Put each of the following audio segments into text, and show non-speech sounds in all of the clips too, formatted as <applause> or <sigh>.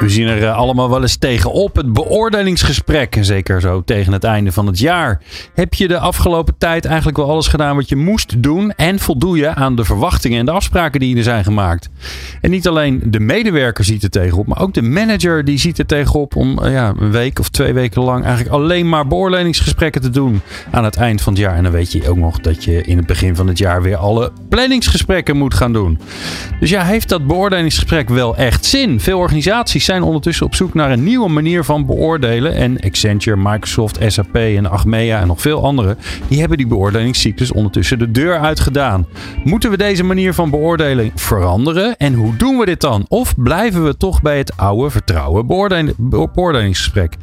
We zien er eh, allemaal wel eens tegenop. Het beoordelingsgesprek, zeker zo tegen het einde van het jaar. Heb je de afgelopen tijd eigenlijk wel alles gedaan wat je moest doen? En voldoe je aan de verwachtingen en de afspraken die er zijn gemaakt? En niet alleen de medewerker ziet er tegenop, maar ook de manager die ziet er tegenop om eh, ja, een week of twee weken lang eigenlijk alleen maar beoordelingsgesprekken te doen aan het eind van het jaar. En dan weet je ook nog dat je in het begin van het jaar weer alle planningsgesprekken moet gaan doen. Dus ja, heeft dat beoordelingsgesprek wel echt zin? Veel organisaties zijn ondertussen op zoek naar een nieuwe manier van beoordelen. En Accenture, Microsoft, SAP en Achmea en nog veel anderen, die hebben die beoordelingscyclus ondertussen de deur uitgedaan. Moeten we deze manier van beoordeling veranderen? En hoe doen we dit dan? Of blijven we toch bij het oude vertrouwen beoordelingsgesprek?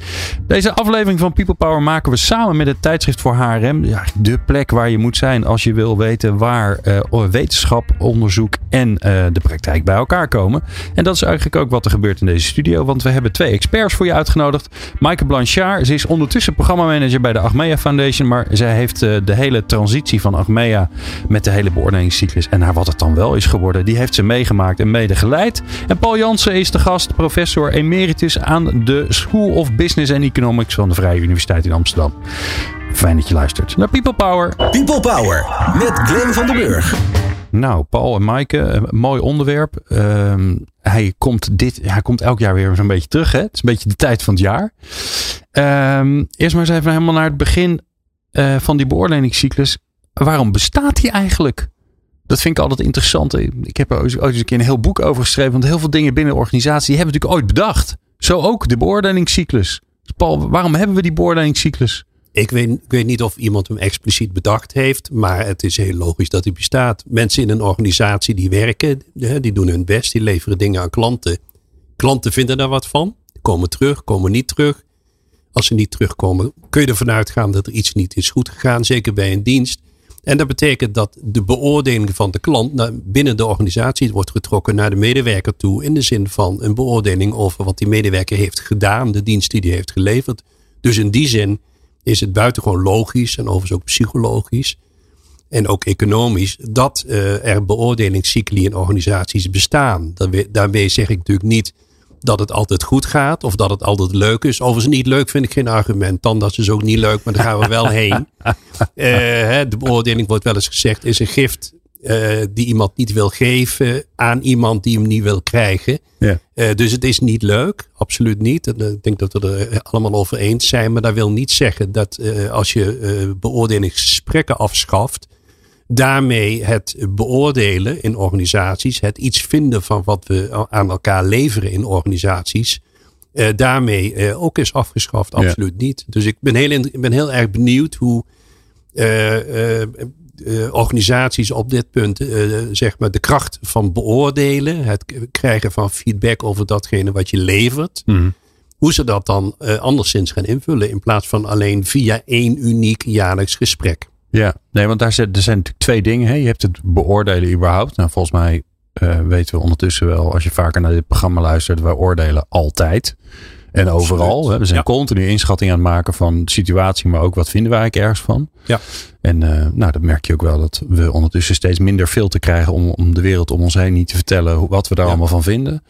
Deze aflevering van People Power maken we samen met het tijdschrift voor HRM. Ja, de plek waar je moet zijn als je wil weten waar uh, wetenschap, onderzoek en uh, de praktijk bij elkaar komen. En dat is eigenlijk ook wat er gebeurt in deze studio, want we hebben twee experts voor je uitgenodigd. Maaike Blanchard, ze is ondertussen programmamanager bij de Achmea Foundation, maar zij heeft uh, de hele transitie van Achmea met de hele beoordelingscyclus en naar wat het dan wel is geworden, die heeft ze meegemaakt en medegeleid. En Paul Jansen is de gast, professor emeritus aan de School of Business and Economics van de Vrije Universiteit in Amsterdam. Fijn dat je luistert naar People Power. People Power met Glenn van den Burg. Nou, Paul en Maaike, een mooi onderwerp. Uh, hij, komt dit, hij komt elk jaar weer zo'n beetje terug. Hè? Het is een beetje de tijd van het jaar. Uh, eerst maar eens even helemaal naar het begin uh, van die beoordelingscyclus. Waarom bestaat die eigenlijk? Dat vind ik altijd interessant. Ik heb er ooit eens een keer een heel boek over geschreven. Want heel veel dingen binnen de organisatie hebben we natuurlijk ooit bedacht. Zo ook de beoordelingscyclus. Dus Paul, waarom hebben we die beoordelingscyclus? Ik weet, niet of iemand hem expliciet bedacht heeft, maar het is heel logisch dat hij bestaat. Mensen in een organisatie die werken, die doen hun best, die leveren dingen aan klanten. Klanten vinden daar wat van, komen terug, komen niet terug. Als ze niet terugkomen, kun je ervan uitgaan dat er iets niet is goed gegaan, zeker bij een dienst. En dat betekent dat de beoordeling van de klant binnen de organisatie wordt getrokken naar de medewerker toe. In de zin van een beoordeling over wat die medewerker heeft gedaan, de dienst die hij heeft geleverd. Dus in die zin is het buitengewoon logisch en overigens ook psychologisch en ook economisch dat uh, er beoordelingscycli in organisaties bestaan. Daarmee zeg ik natuurlijk niet dat het altijd goed gaat of dat het altijd leuk is. Overigens niet leuk vind ik geen argument. Tandarts is ook niet leuk, maar daar gaan we wel heen. <laughs> Uh, de beoordeling wordt wel eens gezegd is een gift uh, die iemand niet wil geven aan iemand die hem niet wil krijgen. Ja. Uh, dus het is niet leuk, absoluut niet. En, uh, ik denk dat we er allemaal over eens zijn. Maar dat wil niet zeggen dat als je beoordelingsgesprekken afschaft, daarmee het beoordelen in organisaties, het iets vinden van wat we aan elkaar leveren in organisaties, daarmee ook is afgeschaft. Absoluut ja. niet. Dus ik ben heel, ik ben heel erg benieuwd hoe uh, organisaties op dit punt uh, zeg maar de kracht van beoordelen, het krijgen van feedback over datgene wat je levert, mm. hoe ze dat dan uh, anderszins gaan invullen in plaats van alleen via één uniek jaarlijks gesprek. Ja, nee, want daar zijn, er zijn natuurlijk twee dingen. Hè. Je hebt het beoordelen überhaupt. Nou, volgens mij weten we ondertussen wel, als je vaker naar dit programma luistert, wij oordelen altijd. En overal. We zijn continu inschatting aan het maken van de situatie, maar ook wat vinden wij eigenlijk ergens van. Ja. En uh, nou, dat merk je ook wel dat we ondertussen steeds minder filter krijgen om, om de wereld om ons heen niet te vertellen wat we daar ja. allemaal van vinden.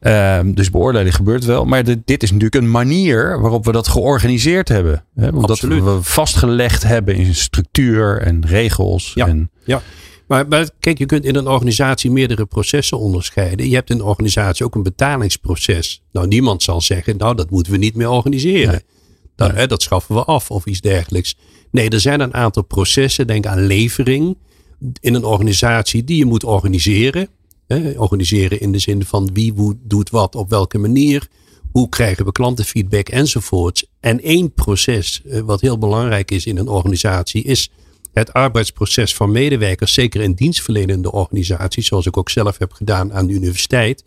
Uh, dus beoordeling gebeurt wel. Maar dit, dit is natuurlijk een manier waarop we dat georganiseerd hebben. Hè? Omdat Absoluut. we vastgelegd hebben in structuur en regels. Ja. En, ja. Maar, maar, kijk, je kunt in een organisatie meerdere processen onderscheiden. Je hebt in een organisatie ook een betalingsproces. Nou, niemand zal zeggen, nou, dat moeten we niet meer organiseren. Nee. Dat. Hè, dat schaffen we af of iets dergelijks. Nee, er zijn een aantal processen, denk aan levering in een organisatie die je moet organiseren. Hè, organiseren in de zin van wie doet wat op welke manier. Hoe krijgen we klantenfeedback enzovoorts. En één proces eh, wat heel belangrijk is in een organisatie is het arbeidsproces van medewerkers, zeker in dienstverlenende organisaties, zoals ik ook zelf heb gedaan aan de universiteit.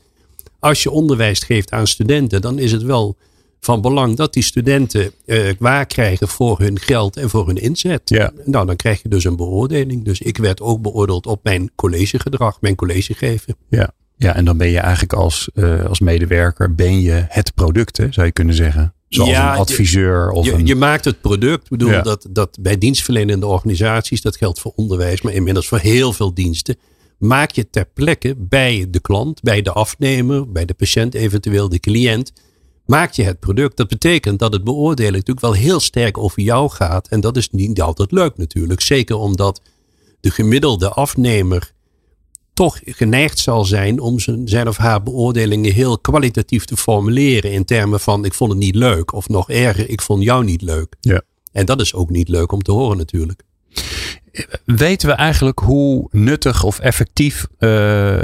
Als je onderwijs geeft aan studenten, dan is het wel van belang dat die studenten uh, waar krijgen voor hun geld en voor hun inzet. Ja. Nou, dan krijg je dus een beoordeling. Dus ik werd ook beoordeeld op mijn collegegedrag, mijn collegegeven. Ja. Ja, en dan ben je eigenlijk als, uh, als medewerker ben je het product, hè, zou je kunnen zeggen. Zoals Ja, een adviseur of Je, een... je maakt het product. Ik bedoel Ja. dat, dat bij dienstverlenende organisaties, dat geldt voor onderwijs, maar inmiddels voor heel veel diensten. Maak je ter plekke bij de klant, bij de afnemer, bij de patiënt, eventueel de cliënt. Maak je het product. Dat betekent dat het beoordelen natuurlijk wel heel sterk over jou gaat. En dat is niet altijd leuk natuurlijk. Zeker omdat de gemiddelde afnemer toch geneigd zal zijn om zijn, zijn of haar beoordelingen heel kwalitatief te formuleren. In termen van ik vond het niet leuk. Of nog erger, ik vond jou niet leuk. Ja. En dat is ook niet leuk om te horen natuurlijk. Weten we eigenlijk hoe nuttig of effectief eh,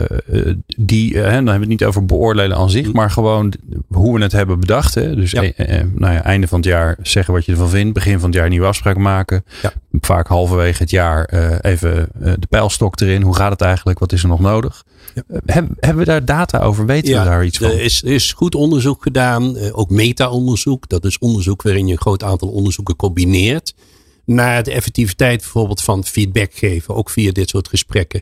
die, eh, dan hebben we het niet over beoordelen aan zich, maar gewoon hoe we het hebben bedacht. Hè? Dus Ja. eh, nou ja, einde van het jaar zeggen wat je ervan vindt, begin van het jaar nieuwe afspraken maken. Ja. Vaak halverwege het jaar even de pijlstok erin. Hoe gaat het eigenlijk? Wat is er nog nodig? Ja. Hebben, hebben we daar data over? Weten we daar iets van? Er is, is goed onderzoek gedaan, ook meta-onderzoek. Dat is onderzoek waarin je een groot aantal onderzoeken combineert. Naar de effectiviteit bijvoorbeeld van feedback geven, ook via dit soort gesprekken.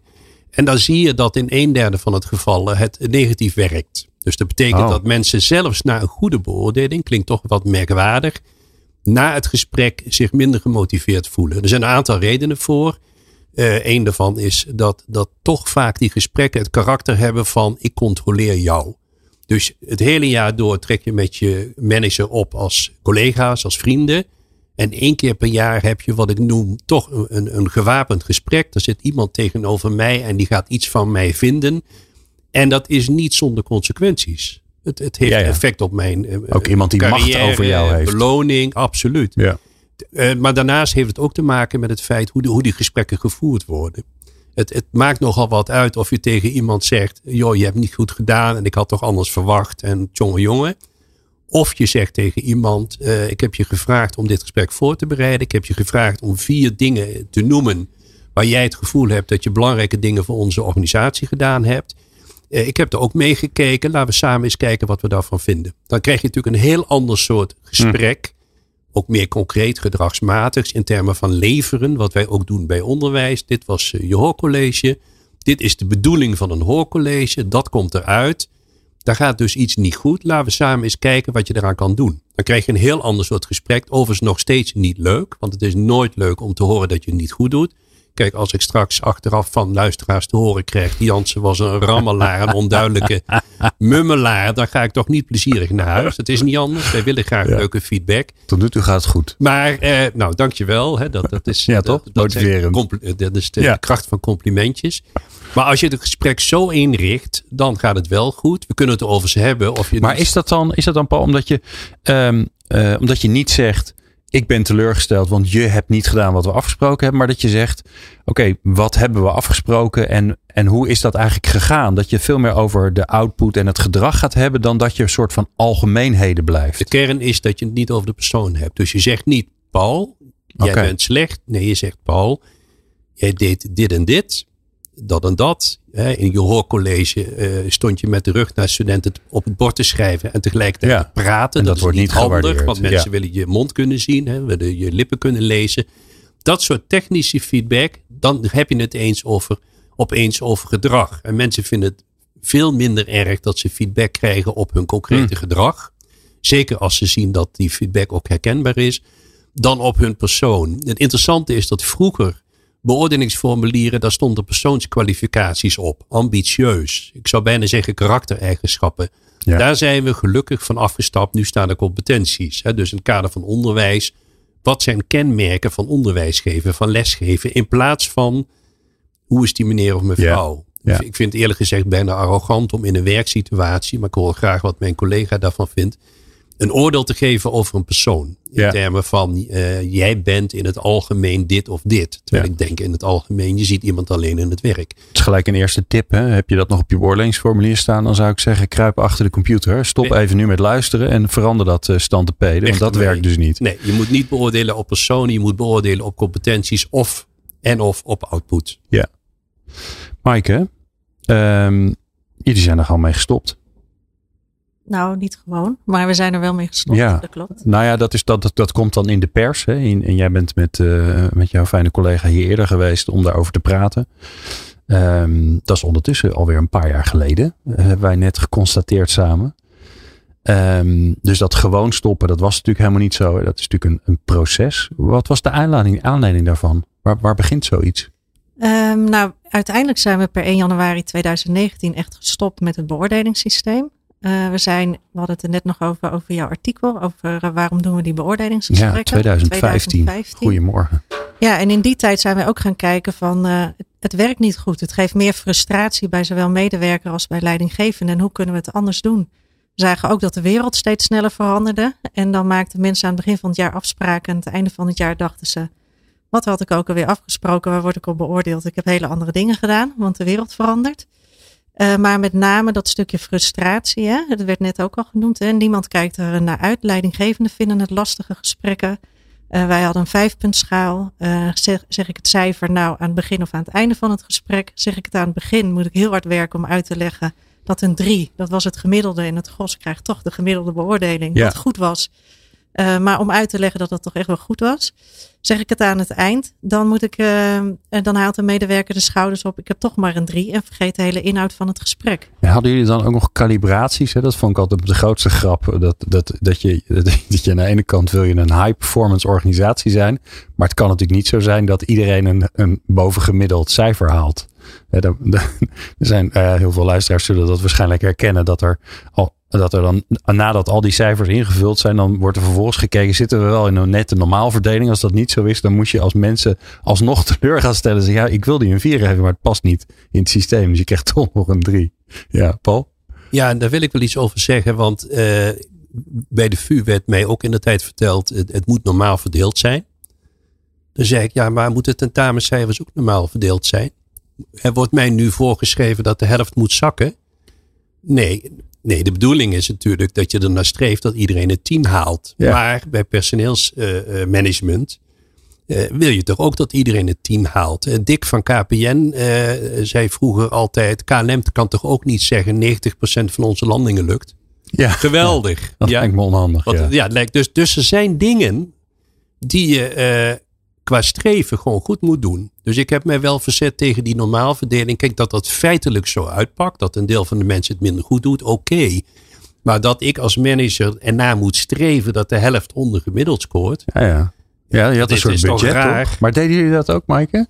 En dan zie je dat in een derde van het gevallen het negatief werkt. Dus dat betekent Oh. dat mensen zelfs na een goede beoordeling, klinkt toch wat merkwaardig, na het gesprek zich minder gemotiveerd voelen. Er zijn een aantal redenen voor. Eh een daarvan is dat, dat toch vaak die gesprekken het karakter hebben van ik controleer jou. Dus het hele jaar door trek je met je manager op als collega's, als vrienden. En één keer per jaar heb je wat ik noem toch een- een, gewapend gesprek. Er zit iemand tegenover mij en die gaat iets van mij vinden. En dat is niet zonder consequenties. Het, het heeft Ja, ja. effect op mijn eh, Ook iemand die macht over jou heeft. Beloning, absoluut. ja. Eh, maar daarnaast heeft het ook te maken met het feit hoe, de, hoe die gesprekken gevoerd worden. Het, het maakt nogal wat uit of je tegen iemand zegt: joh, je hebt niet goed gedaan en ik had toch anders verwacht. En jongen, jongen. Of je zegt tegen iemand: eh, Ik heb je gevraagd om dit gesprek voor te bereiden. Ik heb je gevraagd om vier dingen te noemen. waar jij het gevoel hebt dat je belangrijke dingen voor onze organisatie gedaan hebt. Eh, ik heb er ook meegekeken. Laten we samen eens kijken wat we daarvan vinden. Dan krijg je natuurlijk een heel ander soort gesprek. Ook meer concreet, gedragsmatig. In termen van leveren. Wat wij ook doen bij onderwijs. Dit was eh, je hoorcollege. Dit is de bedoeling van een hoorcollege. Dat komt eruit. Daar gaat dus iets niet goed. Laten we samen eens kijken wat je eraan kan doen. Dan krijg je een heel ander soort gesprek. Overigens nog steeds niet leuk. Want het is nooit leuk om te horen dat je het niet goed doet. Kijk, als ik straks achteraf van luisteraars te horen krijg. Jansen was een rammelaar, een onduidelijke <laughs> mummelaar. Dan ga ik toch niet plezierig naar huis. Dat is niet anders. Wij willen graag Ja. leuke feedback. Tot nu toe gaat het goed. Maar, eh, nou, dankjewel. Hè, dat, dat is, Ja, toch? Dat, is de Ja. kracht van complimentjes. Maar als je het gesprek zo inricht, dan gaat het wel goed. We kunnen het erover ze hebben. Of je Maar is dat dan, is dat dan Paul, omdat je, ehm, eh, omdat je niet zegt, ik ben teleurgesteld, want je hebt niet gedaan wat we afgesproken hebben, maar dat je zegt, oké, wat hebben we afgesproken en, en hoe is dat eigenlijk gegaan? Dat je veel meer over de output en het gedrag gaat hebben dan dat je een soort van algemeenheden blijft. De kern is dat je het niet over de persoon hebt. Dus je zegt niet, Paul, jij bent slecht. Nee, je zegt, Paul, jij deed dit en dit, dat en dat. Hè, In je hoorcollege eh, stond je met de rug naar studenten op het bord te schrijven en tegelijkertijd Ja. te praten. En dat wordt niet handig, gewaardeerd. want mensen Ja. willen je mond kunnen zien, hè, willen je lippen kunnen lezen. Dat soort technische feedback, dan heb je het eens over, opeens over gedrag. En mensen vinden het veel minder erg dat ze feedback krijgen op hun concrete gedrag. Zeker als ze zien dat die feedback ook herkenbaar is. Dan op hun persoon. Het interessante is dat vroeger beoordelingsformulieren, daar stonden persoonskwalificaties op. Ambitieus. Ik zou bijna zeggen karaktereigenschappen. Ja. Daar zijn we gelukkig van afgestapt. Nu staan er competenties. Hè? Dus in het kader van onderwijs. Wat zijn kenmerken van onderwijs geven, van lesgeven? In plaats van hoe is die meneer of mevrouw? Ja. Ik vind het eerlijk gezegd bijna arrogant om in een werksituatie, maar ik hoor graag wat mijn collega daarvan vindt, een oordeel te geven over een persoon. In Ja. termen van eh, jij bent in het algemeen dit of dit. Terwijl Ja. ik denk in het algemeen, je ziet iemand alleen in het werk. Het is gelijk een eerste tip. Hè? Heb je dat nog op je beoordelingsformulier staan, dan zou ik zeggen, kruip achter de computer. Stop even nu met luisteren en verander dat uh, stand te peden. Want dat nee. werkt dus niet. Nee, je moet niet beoordelen op personen, je moet beoordelen op competenties of en of op output. Maaike, ehm, jullie zijn er gewoon mee gestopt. Nou, niet gewoon, maar we zijn er wel mee gestopt. Ja. Dat klopt. Nou ja, dat, is, dat, dat, dat komt dan in de pers. Hè? En, en jij bent met, eh, met jouw fijne collega hier eerder geweest om daarover te praten. Ehm, dat is ondertussen alweer een paar jaar geleden. eh, hebben wij net geconstateerd samen. Ehm, dus dat gewoon stoppen, dat was natuurlijk helemaal niet zo. Dat is natuurlijk een, een proces. Wat was de aanleiding, aanleiding daarvan? Waar, waar begint zoiets? Ehm, nou, uiteindelijk zijn we per 1 januari 2019 echt gestopt met het beoordelingssysteem. Eh, we zijn, we hadden het er net nog over, over jouw artikel, over eh, waarom doen we die beoordelingsgesprekken. Ja, 2015. 2015. Goedemorgen. Ja, en in die tijd zijn we ook gaan kijken van eh, het, het werkt niet goed. Het geeft meer frustratie bij zowel medewerker als bij leidinggevenden. En hoe kunnen we het anders doen? We zagen ook dat de wereld steeds sneller veranderde. En dan maakten mensen aan het begin van het jaar afspraken. En aan het einde van het jaar dachten ze, wat had ik ook alweer afgesproken? Waar word ik op beoordeeld? Ik heb hele andere dingen gedaan, want de wereld verandert. Eh, maar met name dat stukje frustratie, hè? dat werd net ook al genoemd. Hè? Niemand kijkt er naar uit. Leidinggevenden vinden het lastige gesprekken. Eh, wij hadden een vijfpuntschaal. Eh, zeg, zeg ik het cijfer nou aan het begin of aan het einde van het gesprek? Zeg ik het aan het begin, moet ik heel hard werken om uit te leggen dat een drie, dat was het gemiddelde en het gros krijgt toch de gemiddelde beoordeling, Ja. wat goed was. Eh, maar om uit te leggen dat dat toch echt wel goed was, zeg ik het aan het eind, dan moet ik, en dan haalt de medewerker de schouders op. Ik heb toch maar een drie en vergeet de hele inhoud van het gesprek. Hadden jullie dan ook nog calibraties? Hè? Dat vond ik altijd de grootste grap. Dat, dat, dat, je, <laughs> dat je aan de ene kant wil je een high performance organisatie zijn. Maar het kan natuurlijk niet zo zijn dat iedereen een, een bovengemiddeld cijfer haalt. Er er <laughs> zijn eh, heel veel luisteraars zullen dat waarschijnlijk herkennen. Dat er, al, dat er dan nadat al die cijfers ingevuld zijn. Dan wordt er vervolgens gekeken. Zitten we wel in een nette normaalverdeling? Als dat niet zo is dan moet je als mensen alsnog <laughs> teleur gaan stellen. Zeggen, ja ik wil die een 4 geven maar het past niet in het systeem. Dus je krijgt toch <laughs> nog een 3. Ja Paul? Ja, en daar wil ik wel iets over zeggen. Want eh, bij de VU werd mij ook in de tijd verteld. Het, het moet normaal verdeeld zijn. Dan zeg ik, ja, maar moeten tentamencijfers ook normaal verdeeld zijn? Er wordt mij nu voorgeschreven dat de helft moet zakken. Nee, nee de bedoeling is natuurlijk dat je ernaar streeft dat iedereen het 10 haalt. Ja. Maar bij personeelsmanagement eh, wil je toch ook dat iedereen het 10 haalt. Eh, Dick van KPN eh, zei vroeger altijd, KLM kan toch ook niet zeggen 90% van onze landingen lukt. Ja, Geweldig. dat ja. lijkt me onhandig. Want, ja. ja. dus, dus er zijn dingen die je eh, qua streven gewoon goed moet doen. Dus ik heb mij wel verzet tegen die normaalverdeling. Kijk, dat dat feitelijk zo uitpakt. Dat een deel van de mensen het minder goed doet. Oké. Maar dat ik als manager ernaar moet streven dat de helft ondergemiddeld scoort. Ja, ja. ja, je had Dit een soort toch budget, toch? Maar deden jullie dat ook, Maaike?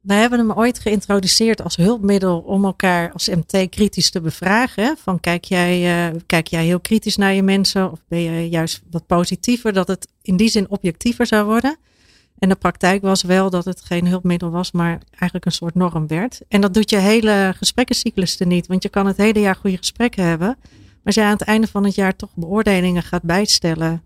Wij hebben hem ooit geïntroduceerd als hulpmiddel om elkaar als MT kritisch te bevragen. Van kijk jij, eh, kijk jij heel kritisch naar je mensen of ben je juist wat positiever? Dat het in die zin objectiever zou worden. En de praktijk was wel dat het geen hulpmiddel was, maar eigenlijk een soort norm werd. En dat doet je hele gesprekkencyclus er niet. Want je kan het hele jaar goede gesprekken hebben. Maar als je aan het einde van het jaar toch beoordelingen gaat bijstellen.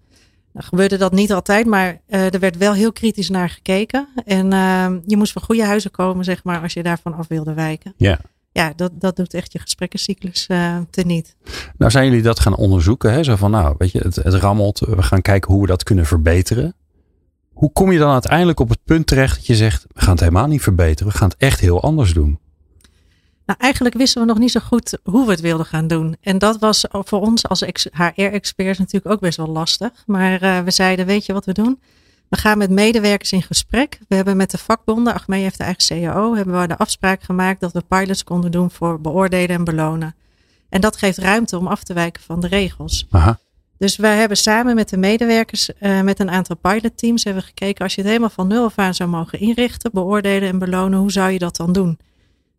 Dan gebeurde dat niet altijd, maar eh, er werd wel heel kritisch naar gekeken. En eh, je moest van goede huizen komen, zeg maar, als je daarvan af wilde wijken. Ja. Ja, dat, dat doet echt je gesprekkencyclus eh teniet. Nou zijn jullie dat gaan onderzoeken. Hè? Zo van, nou, weet je, het, het rammelt. We gaan kijken hoe we dat kunnen verbeteren. Hoe kom je dan uiteindelijk op het punt terecht dat je zegt, we gaan het helemaal niet verbeteren. We gaan het echt heel anders doen. Nou, eigenlijk wisten we nog niet zo goed hoe we het wilden gaan doen. En dat was voor ons als ex- HR-experts natuurlijk ook best wel lastig. Maar eh, we zeiden, weet je wat we doen? We gaan met medewerkers in gesprek. We hebben met de vakbonden, Achmee heeft de eigen CAO, hebben we de afspraak gemaakt dat we pilots konden doen voor beoordelen en belonen. En dat geeft ruimte om af te wijken van de regels. Aha. Dus wij hebben samen met de medewerkers, eh, met een aantal pilotteams, hebben gekeken als je het helemaal van nul af aan zou mogen inrichten, beoordelen en belonen, hoe zou je dat dan doen?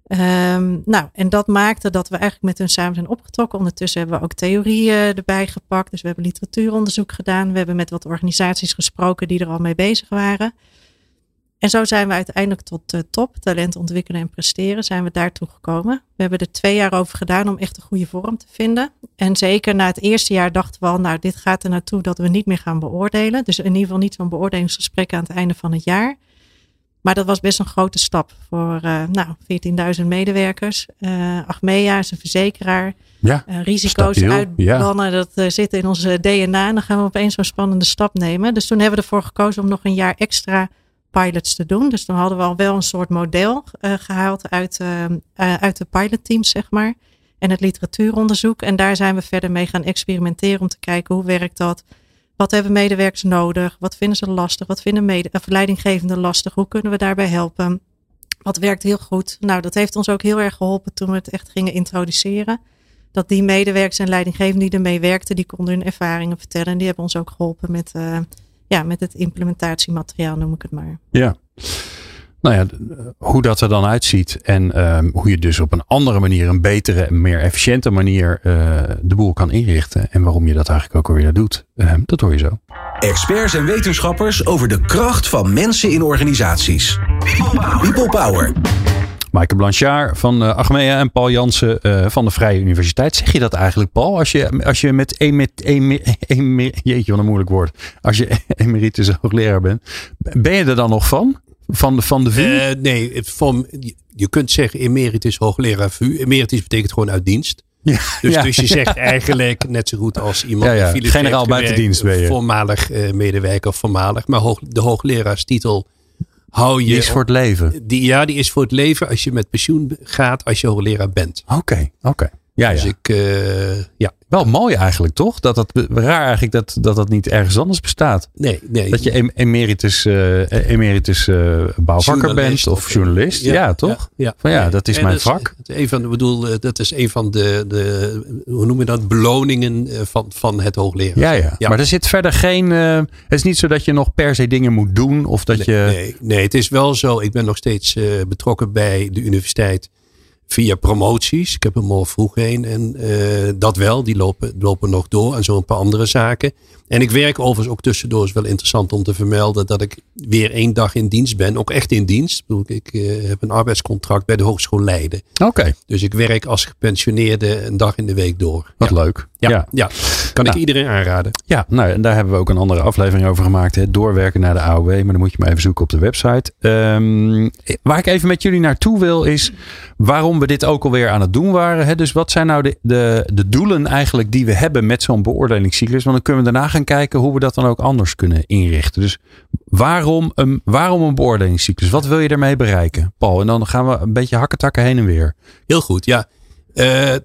Ehm, nou, en dat maakte dat we eigenlijk met hun samen zijn opgetrokken. Ondertussen hebben we ook theorieën erbij gepakt. Dus we hebben literatuuronderzoek gedaan. We hebben met wat organisaties gesproken die er al mee bezig waren. En zo zijn we uiteindelijk tot de top, talent ontwikkelen en presteren, zijn we daartoe gekomen. We hebben er twee jaar over gedaan om echt een goede vorm te vinden. En zeker na het eerste jaar dachten we al, nou dit gaat er naartoe dat we niet meer gaan beoordelen. Dus in ieder geval niet zo'n beoordelingsgesprek aan het einde van het jaar. Maar dat was best een grote stap voor uh, nou, 14.000 medewerkers. Uh, Achmea is een verzekeraar. Ja, uh, risico's uitbannen, ja. dat zit in onze DNA. En dan gaan we opeens zo'n spannende stap nemen. Dus toen hebben we ervoor gekozen om nog een jaar extra pilots te doen. Dus dan hadden we al wel een soort model uh, gehaald uit, uh, uit de pilotteams, zeg maar. en het literatuuronderzoek. En daar zijn we verder mee gaan experimenteren om te kijken hoe werkt dat. Wat hebben medewerkers nodig? Wat vinden ze lastig? Wat vinden mede, of leidinggevenden lastig? Hoe kunnen we daarbij helpen? Wat werkt heel goed? Nou, dat heeft ons ook heel erg geholpen toen we het echt gingen introduceren. Dat die medewerkers en leidinggevenden die ermee werkten, die konden hun ervaringen vertellen. En die hebben ons ook geholpen met, ja, met het implementatiemateriaal, noem ik het maar. Ja. Nou ja, hoe dat er dan uitziet en um, hoe je dus op een andere manier, een betere en meer efficiënte manier uh, de boel kan inrichten. En waarom je dat eigenlijk ook alweer doet, uh, dat hoor je zo. Experts en wetenschappers over de kracht van mensen in organisaties. People Power. Maaike Blanchard van uh, Achmea en Paul Jansen uh, van de Vrije Universiteit. Zeg je dat eigenlijk, Paul? Als je, als je met een, met een, een, jeetje, wat een moeilijk woord. Als je <laughs> emeritus hoogleraar bent, ben je er dan nog van? Van de, van de VU? Uh, nee, van, je kunt zeggen emeritus hoogleraar VU. Emeritus betekent gewoon uit dienst. <laughs> Ja, dus, ja, dus je zegt <laughs> eigenlijk net zo goed als iemand ja, ja. Generaal buiten dienst ben je. Voormalig medewerker of voormalig. Maar hoog, de hoogleraarstitel hou je... Die is voor het leven. Die, ja, die is voor het leven als je met pensioen gaat als je hoogleraar bent. Oké, okay, oké. Okay. Ja, dus ja. ik, uh, ja. Wel mooi eigenlijk, toch? Dat dat, raar eigenlijk dat, dat dat niet ergens anders bestaat. Nee, nee. Dat je emeritus, uh, emeritus uh, bouwvakker bent of, journalist. Ja, ja toch? Ja, ja. Van, ja dat is en mijn dat vak. Is, een van, bedoel, dat is een van de, de, hoe noem je dat, beloningen van, van het hoogleraar. Ja, ja, ja. Maar er zit verder geen, het is niet zo dat je nog per se dingen moet doen. Of dat nee, je... nee, nee, het is wel zo. Ik ben nog steeds betrokken bij de universiteit via promoties. Ik heb er al vroeg heen en uh, dat wel, die lopen, lopen nog door en zo een paar andere zaken. En ik werk overigens ook tussendoor, is wel interessant om te vermelden, dat ik weer één dag in dienst ben. Ook echt in dienst. Ik, ik uh, heb een arbeidscontract bij de Hogeschool Leiden. Oké. Okay. Dus ik werk als gepensioneerde een dag in de week door. Wat ja. leuk. Ja, ja. ja. kan nou, ik iedereen aanraden. Ja, nou, en daar hebben we ook een andere aflevering over gemaakt. Hè? Doorwerken naar de AOW, maar dan moet je maar even zoeken op de website. Um, waar ik even met jullie naartoe wil is waarom we dit ook alweer aan het doen waren. Hè? Dus wat zijn nou de, de, de doelen eigenlijk die we hebben met zo'n beoordelingscyclus? Want dan kunnen we daarna gaan kijken hoe we dat dan ook anders kunnen inrichten. Dus waarom een, waarom een beoordelingscyclus? Wat wil je daarmee bereiken, Paul? En dan gaan we een beetje hakketakken heen en weer. Heel goed, ja. Uh,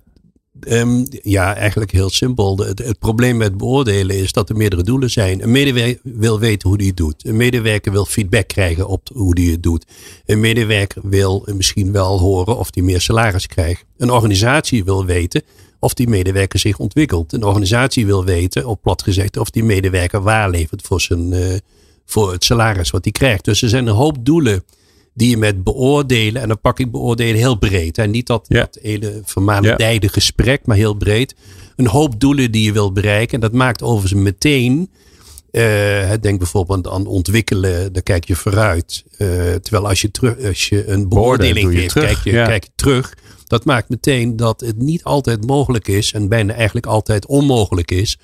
Um, ja, eigenlijk heel simpel. Het, het, probleem met beoordelen is dat er meerdere doelen zijn. Een medewerker wil weten hoe hij het doet. Een medewerker wil feedback krijgen op hoe hij het doet. Een medewerker wil misschien wel horen of hij meer salaris krijgt. Een organisatie wil weten of die medewerker zich ontwikkelt. Een organisatie wil weten, op plat gezegd, of die medewerker waarlevert voor, zijn, uh, voor het salaris wat hij krijgt. Dus er zijn een hoop doelen die je met beoordelen, en dan pak ik beoordelen heel breed. En niet dat, ja. dat hele vermalendijde ja. gesprek, maar heel breed. Een hoop doelen die je wilt bereiken. En dat maakt overigens meteen, uh, denk bijvoorbeeld aan ontwikkelen, daar kijk je vooruit. Uh, terwijl als je, terug, als je een beoordeling geeft, kijk je, ja. kijk je terug. Dat maakt meteen dat het niet altijd mogelijk is en bijna eigenlijk altijd onmogelijk is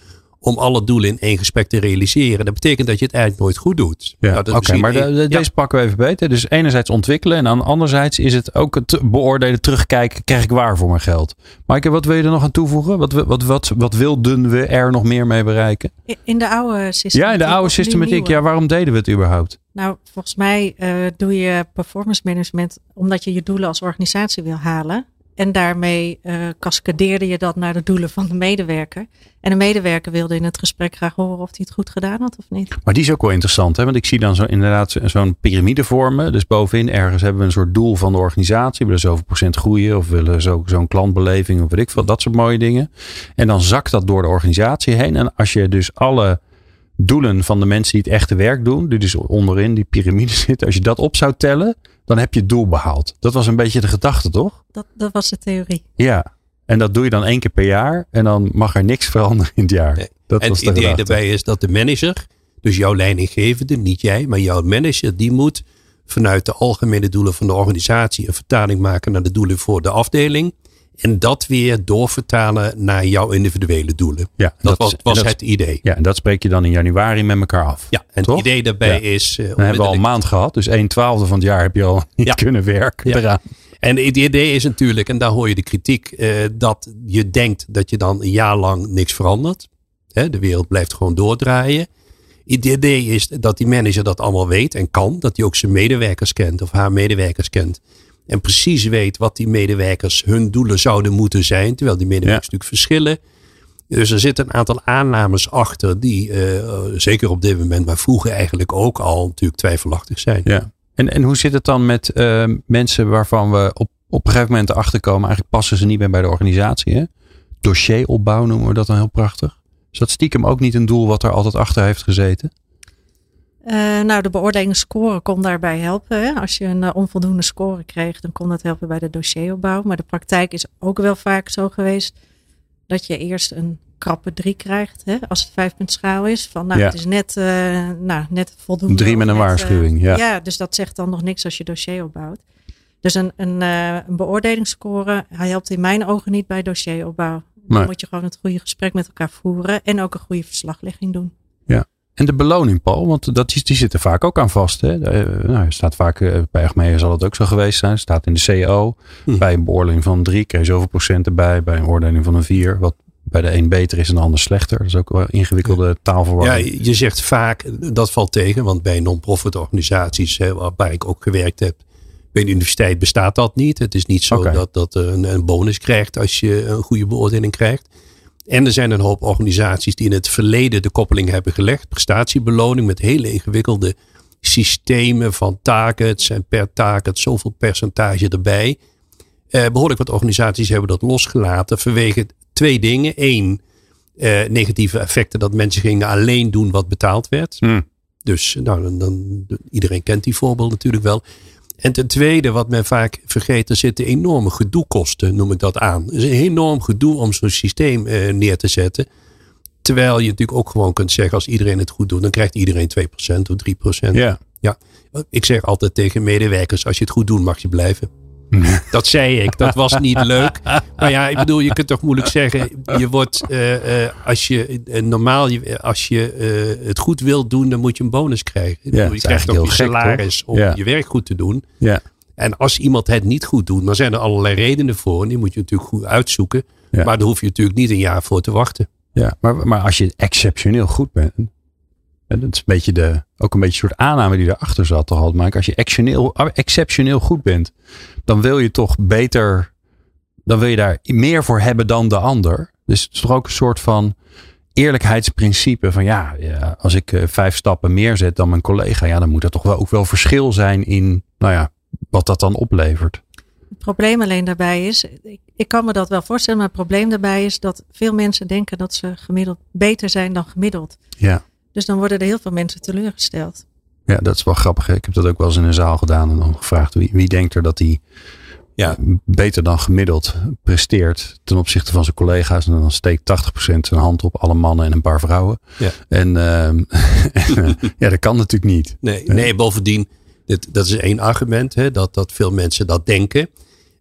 om alle doelen in één gesprek te realiseren. Dat betekent dat je het eigenlijk nooit goed doet. Ja, nou, Oké, okay, maar de, de, ja. deze pakken we even beter. Dus enerzijds ontwikkelen en dan anderzijds is het ook het beoordelen, terugkijken, krijg ik waar voor mijn geld. Maaike, wat wil je er nog aan toevoegen? Wat, wat, wat, wat wilden we er nog meer mee bereiken? In de oude systematiek. Ja, in de oude systematiek. Ja, waarom deden we het überhaupt? Nou, volgens mij uh, doe je performance management omdat je je doelen als organisatie wil halen. En daarmee uh, cascadeerde je dat naar de doelen van de medewerker. En de medewerker wilde in het gesprek graag horen of hij het goed gedaan had of niet. Maar die is ook wel interessant, hè? want ik zie dan zo inderdaad zo'n piramide vormen. Dus bovenin ergens hebben we een soort doel van de organisatie. We willen zoveel procent groeien of willen zo, zo'n klantbeleving of weet ik veel, dat soort mooie dingen. En dan zakt dat door de organisatie heen. En als je dus alle doelen van de mensen die het echte werk doen, die dus onderin die piramide <laughs> zitten, als je dat op zou tellen, dan heb je het doel behaald. Dat was een beetje de gedachte, toch? Dat, dat was de theorie. Ja, en dat doe je dan één keer per jaar en dan mag er niks veranderen in het jaar. Nee. Dat en was het idee daarbij is dat de manager, dus jouw leidinggevende, niet jij, maar jouw manager, die moet vanuit de algemene doelen van de organisatie een vertaling maken naar de doelen voor de afdeling. En dat weer doorvertalen naar jouw individuele doelen. Ja, dat, dat was, was dat, het idee. Ja, en dat spreek je dan in januari met elkaar af. Ja, en toch? het idee daarbij ja. is. Uh, dan hebben we al een maand gehad, dus 1 twaalfde van het jaar heb je al niet ja. kunnen werken ja. eraan. En het idee is natuurlijk, en daar hoor je de kritiek, uh, dat je denkt dat je dan een jaar lang niks verandert. Hè, de wereld blijft gewoon doordraaien. Het idee is dat die manager dat allemaal weet en kan. Dat hij ook zijn medewerkers kent of haar medewerkers kent. En precies weet wat die medewerkers hun doelen zouden moeten zijn. Terwijl die medewerkers natuurlijk verschillen. Dus er zitten een aantal aannames achter die uh, zeker op dit moment, maar vroeger eigenlijk ook al natuurlijk twijfelachtig zijn. Ja. En, en hoe zit het dan met uh, mensen waarvan we op, op een gegeven moment erachter komen, eigenlijk passen ze niet meer bij de organisatie? Hè? Dossieropbouw noemen we dat dan heel prachtig. Is dat stiekem ook niet een doel wat er altijd achter heeft gezeten? Uh, nou, de beoordelingsscore kon daarbij helpen. Hè? Als je een uh, onvoldoende score kreeg, dan kon dat helpen bij de dossieropbouw. Maar de praktijk is ook wel vaak zo geweest dat je eerst een krappe drie krijgt. Hè? Als het vijfpuntschaal is. Van nou, Ja. het is net, uh, nou, net voldoende. Drie met een net, waarschuwing, eh, ja. dus dat zegt dan nog niks als je dossier opbouwt. Dus een, een, eh, een beoordelingsscore, hij helpt in mijn ogen niet bij dossieropbouw. Dan moet je gewoon het goede gesprek met elkaar voeren en ook een goede verslaglegging doen. En de beloning, Paul, want dat, die zitten vaak ook aan vast. Hè? Eh, nou, er staat vaak, eh, bij Achmea zal het ook zo geweest zijn. staat in de CO. Hm. Bij een beoordeling van drie krijg je zoveel procent erbij. Bij een beoordeling van een vier, wat bij de een beter is en de ander slechter. Dat is ook wel een ingewikkelde Ja, taalverwarring. je je zegt vaak, dat valt tegen, want bij non-profit organisaties hè, waar ik ook gewerkt heb, bij de universiteit bestaat dat niet. Het is niet zo dat, dat er een, een bonus krijgt als je een goede beoordeling krijgt. En er zijn een hoop organisaties die in het verleden de koppeling hebben gelegd. Prestatiebeloning met hele ingewikkelde systemen van targets en per target zoveel percentage erbij. Eh, behoorlijk wat organisaties hebben dat losgelaten vanwege twee dingen. Eén, eh, negatieve effecten dat mensen gingen alleen doen wat betaald werd. Hm. Dus nou, dan, dan, iedereen kent die voorbeeld natuurlijk wel. En ten tweede, wat men vaak vergeet, er zitten enorme gedoekosten, noem ik dat aan. Er is een enorm gedoe om zo'n systeem eh, neer te zetten. Terwijl je natuurlijk ook gewoon kunt zeggen, als iedereen het goed doet, dan krijgt iedereen 2% of 3%. Ja. Ik zeg altijd tegen medewerkers, als je het goed doet, mag je blijven. <laughs> Dat zei ik, dat was niet leuk. Maar ja, ik bedoel, je kunt toch moeilijk zeggen, je wordt, eh, eh, als je eh, normaal, als je het goed wilt doen, dan moet je een bonus krijgen. Bedoel, je krijgt ook je gek, salaris om Ja. je werk goed te doen. Ja. En als iemand het niet goed doet, dan zijn er allerlei redenen voor. En die moet je natuurlijk goed uitzoeken. Maar daar hoef je natuurlijk niet een jaar voor te wachten. Ja, maar, maar als je exceptioneel goed bent. En dat is een beetje de, ook een beetje een soort aanname die erachter zat toch altijd. Maar als je exceptioneel, exceptioneel goed bent, dan wil je toch beter, dan wil je daar meer voor hebben dan de ander. Dus het is toch ook een soort van eerlijkheidsprincipe van ja, ja als ik eh, vijf stappen meer zet dan mijn collega, ja, dan moet er toch wel ook wel verschil zijn in, nou ja, wat dat dan oplevert. Het probleem alleen daarbij is, ik, ik kan me dat wel voorstellen, maar het probleem daarbij is dat veel mensen denken dat ze gemiddeld beter zijn dan gemiddeld. Ja. Dus dan worden er heel veel mensen teleurgesteld. Ja, dat is wel grappig. hè. Ik heb dat ook wel eens in een zaal gedaan en dan gevraagd wie, wie denkt er dat hij Ja. beter dan gemiddeld presteert ten opzichte van zijn collega's. En dan steekt 80% zijn hand op alle mannen en een paar vrouwen. Ja. En ehm, <laughs> ja, dat kan natuurlijk niet. Nee, nee bovendien, dit, dat is één argument, hè, dat, dat veel mensen dat denken.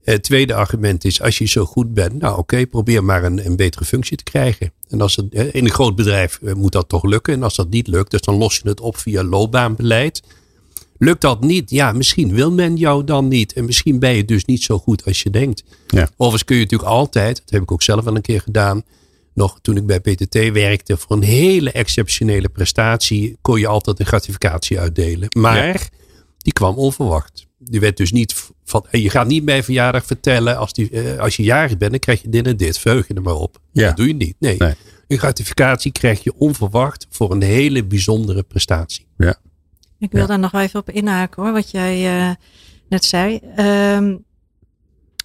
Het tweede argument is, als je zo goed bent, nou oké, probeer maar een, een betere functie te krijgen. En als het, hè, in een groot bedrijf eh, moet dat toch lukken. En als dat niet lukt, dus dan los je het op via loopbaanbeleid. Lukt dat niet? Ja, misschien wil men jou dan niet. En misschien ben je dus niet zo goed als je denkt. Ja. Overigens kun je natuurlijk altijd, dat heb ik ook zelf wel een keer gedaan, nog toen ik bij PTT werkte, voor een hele exceptionele prestatie kon je altijd een gratificatie uitdelen. Maar die kwam onverwacht. Die werd dus niet van, en je gaat niet bij verjaardag vertellen, als, die, eh, als je jarig bent, dan krijg je dit en dit. Veug je er maar op. Ja. Dat doe je niet. Nee. Nee. Een gratificatie krijg je onverwacht voor een hele bijzondere prestatie. Ik wil Ja. daar nog even op inhaken hoor, wat jij eh, net zei. Ehm,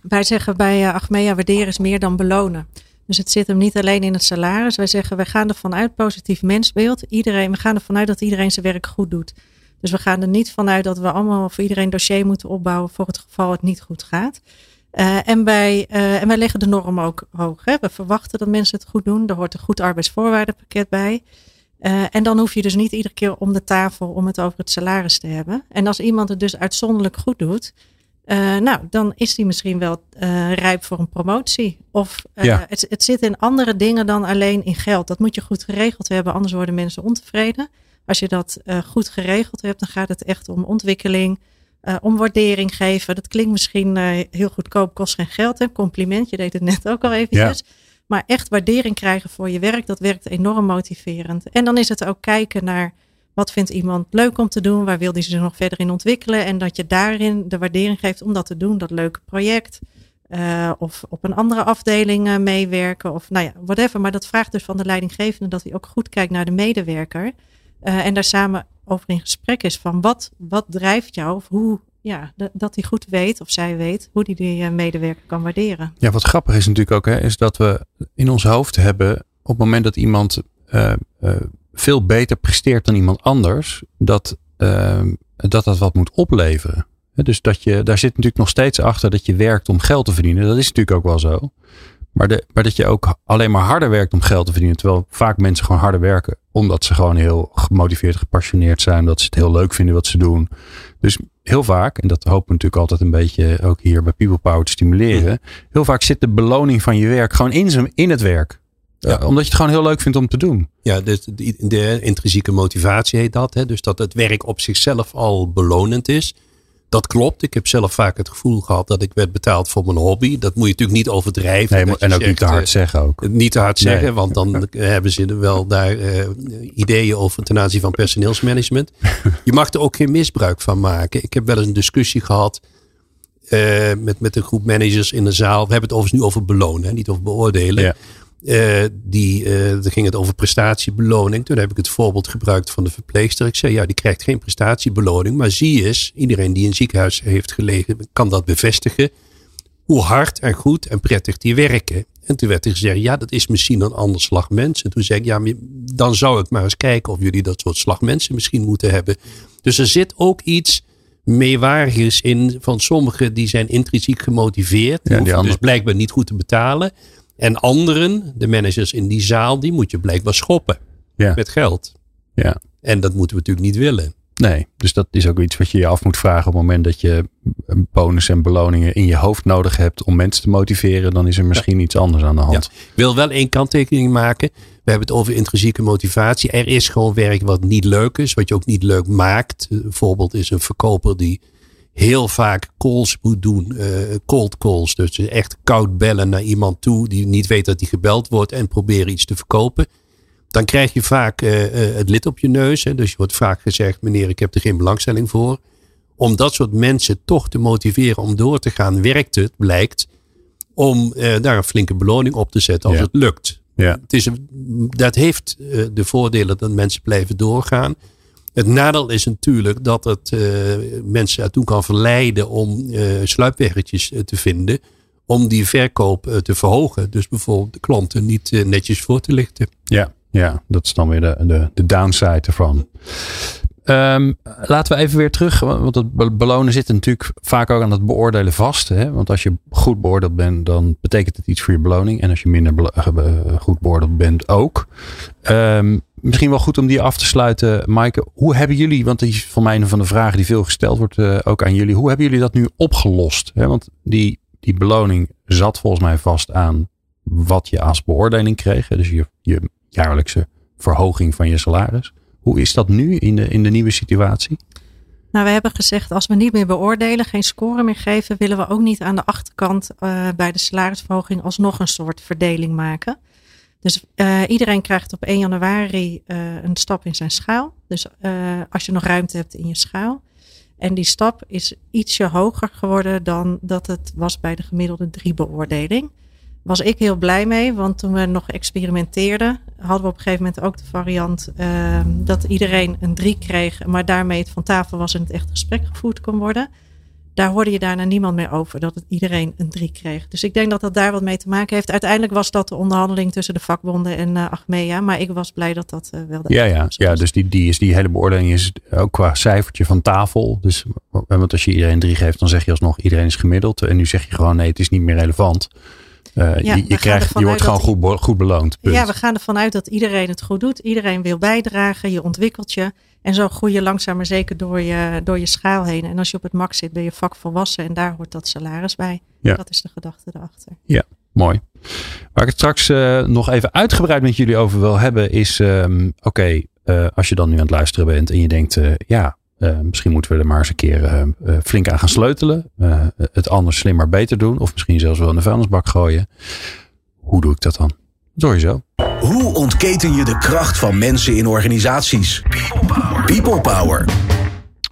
wij zeggen bij uh, Achmea waarderen is meer dan belonen. Dus het zit hem niet alleen in het salaris. Wij zeggen wij gaan ervan uit positief mensbeeld. Iedereen, we gaan ervan uit dat iedereen zijn werk goed doet. Dus we gaan er niet vanuit dat we allemaal voor iedereen dossier moeten opbouwen voor het geval het niet goed gaat. Uh, en, wij, uh, en wij leggen de norm ook hoog. Hè? We verwachten dat mensen het goed doen. Er hoort een goed arbeidsvoorwaardenpakket bij. Uh, en dan hoef je dus niet iedere keer om de tafel om het over het salaris te hebben. En als iemand het dus uitzonderlijk goed doet, nou, dan is die misschien wel rijp voor een promotie. Of Ja. het, het zit in andere dingen dan alleen in geld. Dat moet je goed geregeld hebben, anders worden mensen ontevreden. Als je dat uh, goed geregeld hebt, dan gaat het echt om ontwikkeling, uh, om waardering geven. Dat klinkt misschien uh, heel goedkoop, kost geen geld. Hè? Compliment, je deed het net ook al eventjes. Ja. Maar echt waardering krijgen voor je werk, dat werkt enorm motiverend. En dan is het ook kijken naar Wat vindt iemand leuk om te doen? Waar wil hij zich nog verder in ontwikkelen? En dat je daarin de waardering geeft om dat te doen, dat leuke project. Uh, of op een andere afdeling uh, meewerken of nou ja, whatever. Maar dat vraagt dus van de leidinggevende dat hij ook goed kijkt naar de medewerker. Uh, en daar samen over in gesprek is van wat, wat drijft jou of hoe, ja, dat hij goed weet of zij weet hoe hij die medewerker kan waarderen. Ja, wat grappig is natuurlijk ook, hè, is dat we in ons hoofd hebben op het moment dat iemand veel beter presteert dan iemand anders, dat dat, dat wat moet opleveren. Dus dat je, daar zit natuurlijk nog steeds achter dat je werkt om geld te verdienen. Dat is natuurlijk ook wel zo. Maar, de, maar dat je ook alleen maar harder werkt om geld te verdienen. Terwijl vaak mensen gewoon harder werken. Omdat ze gewoon heel gemotiveerd, gepassioneerd zijn. Dat ze het heel leuk vinden wat ze doen. Dus heel vaak, en dat hopen we natuurlijk altijd een beetje ook hier bij People Power te stimuleren. Heel vaak zit de beloning van je werk gewoon in, in het werk. Ja. omdat je het gewoon heel leuk vindt om te doen. Ja, de, de, de intrinsieke motivatie heet dat. Hè? Dus dat het werk op zichzelf al belonend is dat klopt. Ik heb zelf vaak het gevoel gehad dat ik werd betaald voor mijn hobby. Dat moet je natuurlijk niet overdrijven. Nee, en ook niet te hard eh, zeggen ook. Niet te hard zeggen, want dan <laughs> hebben ze wel daar uh, ideeën over ten aanzien van personeelsmanagement. <laughs> Je mag er ook geen misbruik van maken. Ik heb wel eens een discussie gehad uh, met, met een groep managers in de zaal. We hebben het overigens nu over belonen, niet over beoordelen. Ja. Uh, die, uh, dan ging het over prestatiebeloning. Toen heb ik het voorbeeld gebruikt van de verpleegster. Ik zei, ja, die krijgt geen prestatiebeloning. Maar zie eens, iedereen die in ziekenhuis heeft gelegen, kan dat bevestigen. Hoe hard en goed en prettig die werken. En toen werd er gezegd, ja, dat is misschien een ander slag mensen. En toen zei ik, ja, dan zou ik maar eens kijken of jullie dat soort slag mensen misschien moeten hebben. Dus er zit ook iets meewaardigs in van sommigen die zijn intrinsiek gemotiveerd. Die ja, dus blijkbaar niet goed te betalen. En anderen, de managers in die zaal, die moet je blijkbaar schoppen. Ja. Met geld. Ja. En dat moeten we natuurlijk niet willen. Nee, dus dat is ook iets wat je je af moet vragen op het moment dat je bonus en beloningen in je hoofd nodig hebt om mensen te motiveren. Dan is er misschien iets anders aan de hand. Ja. Ik wil wel één kanttekening maken. We hebben het over intrinsieke motivatie. Er is gewoon werk wat niet leuk is, wat je ook niet leuk maakt. Een voorbeeld is een verkoper die heel vaak calls moet doen. Uh, cold calls. Dus echt koud bellen naar iemand toe die niet weet dat hij gebeld wordt en proberen iets te verkopen. Dan krijg je vaak uh, het lid op je neus. Hè. Dus je wordt vaak gezegd, meneer, ik heb er geen belangstelling voor. Om dat soort mensen toch te motiveren om door te gaan, werkt het, blijkt, om daar een flinke beloning op te zetten als het lukt. Ja. Het is, dat heeft de voordelen dat mensen blijven doorgaan. Het nadeel is natuurlijk dat het uh, mensen ertoe kan verleiden om uh, sluipweggetjes eh, te vinden. Om die verkoop te verhogen. Dus bijvoorbeeld de klanten niet netjes voor te lichten. Ja, ja, dat is dan weer de, de, de downside ervan. Um, laten we even weer terug, want het belonen zit natuurlijk vaak ook aan het beoordelen vast. Hè? Want als je goed beoordeeld bent, dan betekent het iets voor je beloning. En als je minder goed beoordeeld bent ook. Um, misschien wel goed om die af te sluiten, Maaike. Hoe hebben jullie, want die is van mij een van de vragen die veel gesteld wordt uh, ook aan jullie. Hoe hebben jullie dat nu opgelost? Want die, die beloning zat volgens mij vast aan wat je als beoordeling kreeg. Dus je, je jaarlijkse verhoging van je salaris. Hoe is dat nu in de, in de nieuwe situatie? Nou, we hebben gezegd, als we niet meer beoordelen, geen score meer geven, willen we ook niet aan de achterkant uh, bij de salarisverhoging alsnog een soort verdeling maken. Dus uh, iedereen krijgt op 1 januari uh, een stap in zijn schaal. Dus als je nog ruimte hebt in je schaal. En die stap is ietsje hoger geworden dan dat het was bij de gemiddelde drie beoordeling was ik heel blij mee. Want toen we nog experimenteerden, hadden we op een gegeven moment ook de variant dat iedereen een drie kreeg, maar daarmee het van tafel was en het echt gesprek gevoerd kon worden. Daar hoorde je daarna niemand meer over, dat het iedereen een drie kreeg. Dus ik denk dat dat daar wat mee te maken heeft. Uiteindelijk was dat de onderhandeling tussen de vakbonden en uh, Achmea. Maar ik was blij dat dat uh, wel de Ja, ja, ja dus die, die, is, die hele beoordeling is ook qua cijfertje van tafel. Dus want als je iedereen drie geeft, dan zeg je alsnog iedereen is gemiddeld. En nu zeg je gewoon nee, het is niet meer relevant. Uh, ja, je, je, krijgt, je wordt gewoon goed, goed beloond. Ja, we gaan ervan uit dat iedereen het goed doet. Iedereen wil bijdragen. Je ontwikkelt je. En zo groei je langzaam maar zeker door je, door je schaal heen. En als je op het max zit, ben je vakvolwassen. En daar hoort dat salaris bij. Ja. Dat is de gedachte erachter. Ja, mooi. Waar ik het straks uh, nog even uitgebreid met jullie over wil hebben, is: um, oké, okay, uh, als je dan nu aan het luisteren bent en je denkt, ja, uh, misschien moeten we er maar eens een keer uh, flink aan gaan sleutelen. Het anders slimmer beter doen. Of misschien zelfs wel in de vuilnisbak gooien. Hoe doe ik dat dan? Sowieso. Ontketen je de kracht van mensen in organisaties? People power.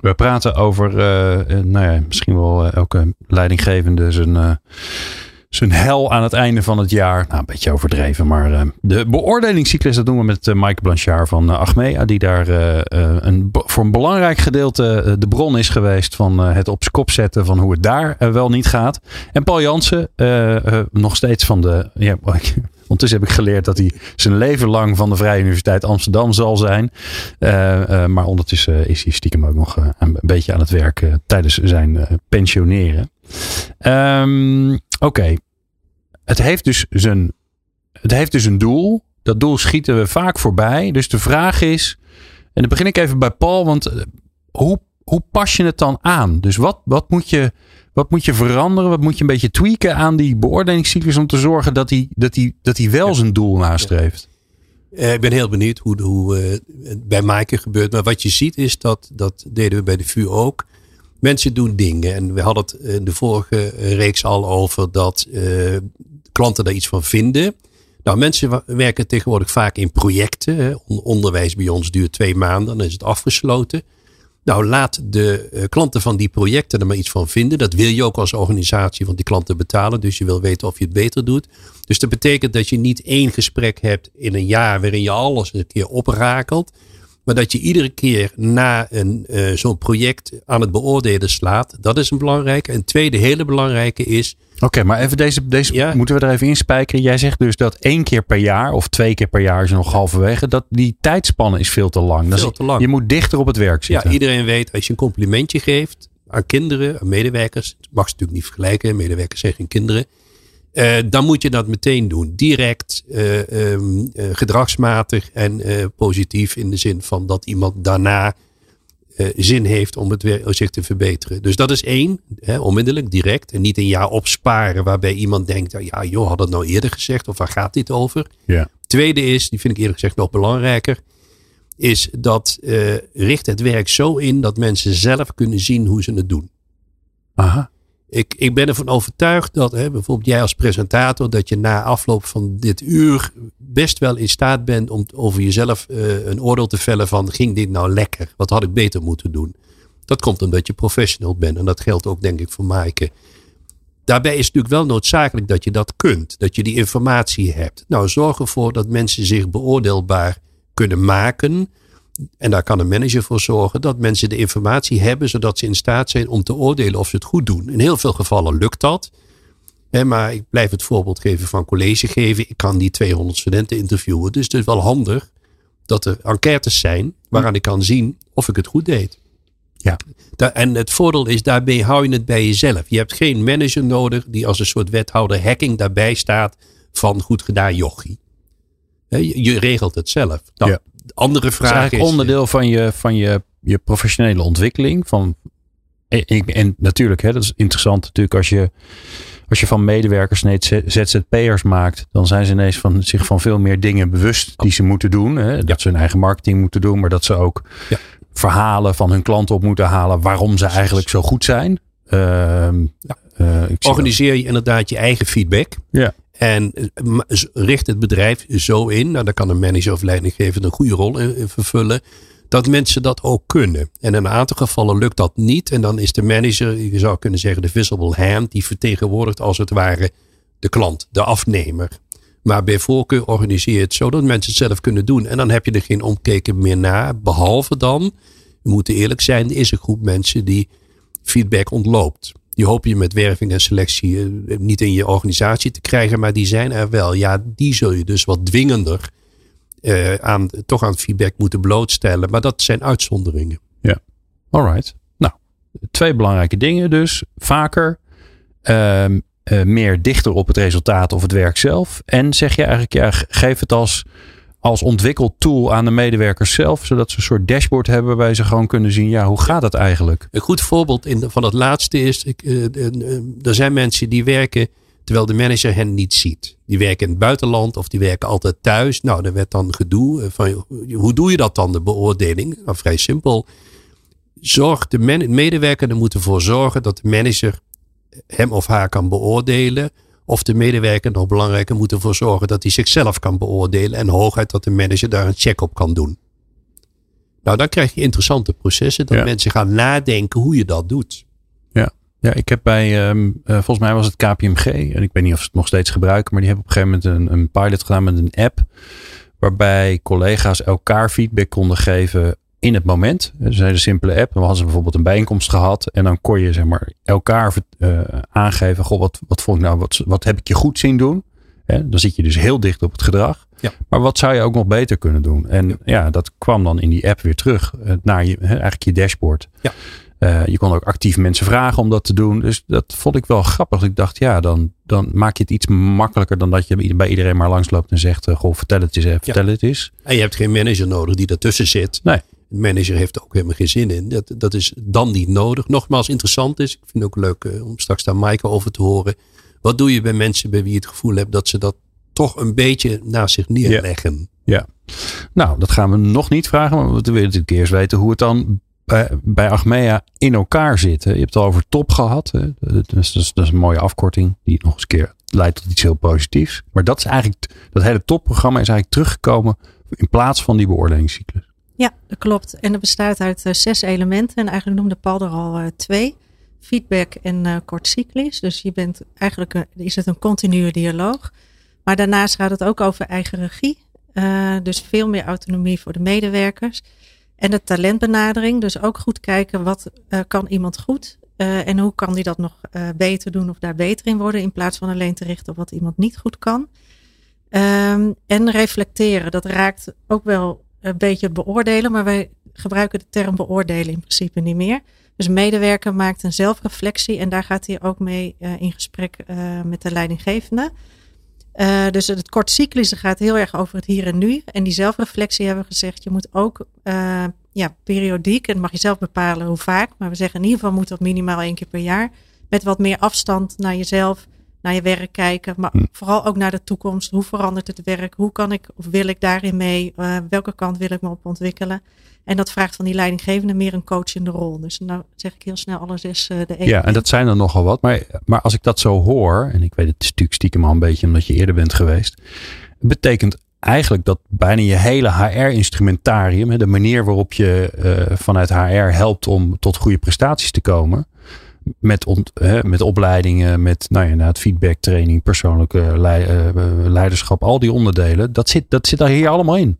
We praten over, uh, nou ja, misschien wel elke leidinggevende zijn zijn hel aan het einde van het jaar. Nou, een beetje overdreven, maar uh, de beoordelingscyclus, dat doen we met Mike Blanchard van Achmea, die daar een, voor een belangrijk gedeelte de bron is geweest van het op kop zetten van hoe het daar wel niet gaat. En Paul Jansen, nog steeds van de. Ja, <laughs> Ondertussen heb ik geleerd dat hij zijn leven lang van de Vrije Universiteit Amsterdam zal zijn. maar ondertussen is hij stiekem ook nog een beetje aan het werk tijdens zijn pensioneren. Um, Oké, het heeft dus zijn, het heeft dus een doel. Dat doel schieten we vaak voorbij. Dus de vraag is, en dan begin ik even bij Paul, want eh, hoe, hoe pas je het dan aan? Dus wat, wat, moet je, wat moet je veranderen? Wat moet je een beetje tweaken aan die beoordelingscyclus om te zorgen dat hij, dat hij, dat hij wel zijn doel nastreeft? Uh, ik ben heel benieuwd hoe, hoe uh, het bij Maaike gebeurt. Maar wat je ziet is dat, dat deden we bij de VU ook mensen doen dingen. En we hadden het in de vorige reeks al over dat uh, klanten daar iets van vinden. Nou, mensen werken tegenwoordig vaak in projecten. Onderwijs bij ons duurt twee maanden, dan is het afgesloten. Nou, laat de uh, klanten van die projecten er maar iets van vinden. Dat wil je ook als organisatie, want die klanten betalen. Dus je wil weten of je het beter doet. Dus dat betekent dat je niet één gesprek hebt in een jaar waarin je alles een keer oprakelt. Maar dat je iedere keer na een, uh, zo'n project aan het beoordelen slaat. Dat is een belangrijke. En tweede hele belangrijke is. Oké, maar even deze, deze moeten we er even inspijkeren. Jij zegt dus dat één keer per jaar of twee keer per jaar is nog halverwege. Dat die tijdspanne is veel te lang. Veel te lang. Je moet dichter op het werk zitten. Ja, iedereen weet als je een complimentje geeft aan kinderen, aan medewerkers. mag ze natuurlijk niet vergelijken. Medewerkers zijn geen kinderen. Uh, dan moet je dat meteen doen. Direct, uh, um, uh, gedragsmatig en positief in de zin van dat iemand daarna zin heeft om het weer, zich te verbeteren. Dus dat is één, hè, onmiddellijk, direct. En niet een jaar opsparen waarbij iemand denkt, ja joh, had het nou eerder gezegd of waar gaat dit over? Ja. Tweede is, die vind ik eerlijk gezegd nog belangrijker, is dat richt het werk zo in dat mensen zelf kunnen zien hoe ze het doen. Aha ik, ik ben ervan overtuigd dat hè, bijvoorbeeld jij als presentator, dat je na afloop van dit uur best wel in staat bent om over jezelf uh, een oordeel te vellen van ging dit nou lekker? Wat had ik beter moeten doen? Dat komt omdat je professional bent en dat geldt ook denk ik voor Maaike. Daarbij is het natuurlijk wel noodzakelijk dat je dat kunt, dat je die informatie hebt. Nou, zorg ervoor dat mensen zich beoordeelbaar kunnen maken en daar kan een manager voor zorgen dat mensen de informatie hebben, zodat ze in staat zijn om te oordelen of ze het goed doen. In heel veel gevallen lukt dat. maar ik blijf het voorbeeld geven van college geven. Ik kan die 200 studenten interviewen. Dus het is wel handig dat er enquêtes zijn waaraan ik kan zien of ik het goed deed. Ja. En het voordeel is, daarbij hou je het bij jezelf. Je hebt geen manager nodig die als een soort wethouder hacking daarbij staat van goed gedaan jochie. Je regelt het zelf. Nou, ja andere vraag is. onderdeel van je, van je, je professionele ontwikkeling. Van, en, en natuurlijk, hè, dat is interessant natuurlijk als je, als je van medewerkers ZZP'ers maakt. Dan zijn ze ineens van, zich van veel meer dingen bewust die ze moeten doen. Hè, dat ze hun eigen marketing moeten doen. Maar dat ze ook ja. verhalen van hun klanten op moeten halen. Waarom ze eigenlijk zo goed zijn. Uh, uh, Organiseer je inderdaad je eigen feedback. Ja. En eh, richt het bedrijf zo in, nou, daar kan een manager of leidinggever een goede rol in, vervullen, dat mensen dat ook kunnen. En in een aantal gevallen lukt dat niet. En dan is de manager, je zou kunnen zeggen, de visible hand, die vertegenwoordigt als het ware de klant, de afnemer. Maar bij voorkeur organiseer je het zo dat mensen het zelf kunnen doen. En dan heb je er geen omkeken meer naar. Behalve dan, we moeten eerlijk zijn, er is een groep mensen die feedback ontloopt. Die hoop je met werving en selectie eh, niet in je organisatie te krijgen, maar die zijn er wel. Ja, die zul je dus wat dwingender uh, aan, toch aan feedback moeten blootstellen. Maar dat zijn uitzonderingen. Ja, alright. Nou, twee belangrijke dingen dus. Vaker, uh, meer dichter op het resultaat of het werk zelf. En zeg je eigenlijk, ja, geef het als als ontwikkeltool aan de medewerkers zelf. Zodat ze een soort dashboard hebben waarbij ze gewoon kunnen zien, ja, hoe gaat het eigenlijk? Een goed voorbeeld in van het laatste is, ik, uh, er zijn mensen die werken terwijl de manager hen niet ziet. Die werken in het buitenland of die werken altijd thuis. Nou, er werd dan gedoe eh, van, hoe doe je dat dan, de beoordeling? Nou, vrij simpel. Zorg de medewerker er moet ervoor zorgen dat de manager hem of haar kan beoordelen of de medewerker, nog belangrijker, moet ervoor zorgen dat hij zichzelf kan beoordelen. En hooguit dat de manager daar een check op kan doen. Nou, dan krijg je interessante processen. Dat Ja. mensen gaan nadenken hoe je dat doet. Ja, ik heb bij, ehm, eh, volgens mij was het KPMG, en ik weet niet of ze het nog steeds gebruiken, maar die hebben op een gegeven moment een, een pilot gedaan met een app, waarbij collega's elkaar feedback konden geven in het moment. Het is een hele simpele app. Dan hadden ze bijvoorbeeld een bijeenkomst gehad en dan kon je zeg maar elkaar eh, aangeven, goh, wat, wat vond ik nou, wat, wat heb ik je goed zien doen? Hè, dan zit je dus heel dicht op het gedrag. Ja. Maar wat zou je ook nog beter kunnen doen? En ja, dat kwam dan in die app weer terug eh, naar je, eigenlijk je dashboard. Ja. Eh, je kon ook actief mensen vragen om dat te doen. Dus dat vond ik wel grappig. Ik dacht, ja, dan, dan maak je het iets makkelijker dan dat je bij iedereen maar langsloopt en zegt, goh, vertel het eens, vertel het eens. En je hebt geen manager nodig die ertussen zit. Nee. De manager heeft ook helemaal geen zin in. Dat, dat is dan niet nodig. Nogmaals, interessant is. Ik vind het ook leuk eh, om straks daar Maaike over te horen. Wat doe je bij mensen bij wie je het gevoel hebt dat ze dat toch een beetje naast zich neerleggen? Ja. Nou, dat gaan we nog niet vragen, maar we willen natuurlijk eerst weten hoe het dan bij, bij Achmea in elkaar zit. Je hebt het al over top gehad. Dat, is, dat, is, een mooie afkorting die nog eens een keer leidt tot iets heel positiefs. Maar dat is eigenlijk, dat hele topprogramma is eigenlijk teruggekomen in plaats van die beoordelingscyclus. Ja, dat klopt. En dat bestaat uit eh, zes elementen. En eigenlijk noemde Paul er al eh, twee. Feedback en eh kort cyclisch. Dus je bent eigenlijk een- is het een continue dialoog. Maar daarnaast gaat het ook over eigen regie. Dus veel meer autonomie voor de medewerkers. En de talentbenadering. Dus ook goed kijken wat kan iemand goed. eh, en hoe kan die dat nog beter doen of daar beter in worden. In plaats van alleen te richten op wat iemand niet goed kan. Ehm, en reflecteren. Dat raakt ook wel een beetje beoordelen. Maar wij gebruiken de term beoordelen in principe niet meer. Dus medewerker maakt een zelfreflectie. En daar gaat hij ook mee eh, in gesprek eh, met de leidinggevende. Eh, dus het kort cyclische gaat heel erg over het hier en nu. En die zelfreflectie hebben we gezegd. Je moet ook ja, periodiek. En mag je zelf bepalen hoe vaak. Maar we zeggen in ieder geval moet dat minimaal één keer per jaar. Met wat meer afstand naar jezelf, naar je werk kijken. Maar Hm. vooral ook naar de toekomst. Hoe verandert het werk? Hoe kan ik of wil ik daarin mee? Eh, welke kant wil ik me op ontwikkelen? En dat vraagt van die leidinggevende meer een coachende rol. Dus nou zeg ik heel snel alle zes eh, de Ja, en dat zijn er nogal wat. Maar, maar als ik dat zo hoor, en ik weet het is natuurlijk stiekem al een beetje omdat je eerder bent geweest. Betekent eigenlijk dat bijna je hele HR-instrumentarium, de manier waarop je eh, vanuit HR helpt om tot goede prestaties te komen. Met, ont, hè, met opleidingen, met nou ja, inderdaad feedback, training, persoonlijke eh, leiderschap, al die onderdelen. Dat zit, dat zit daar hier allemaal in.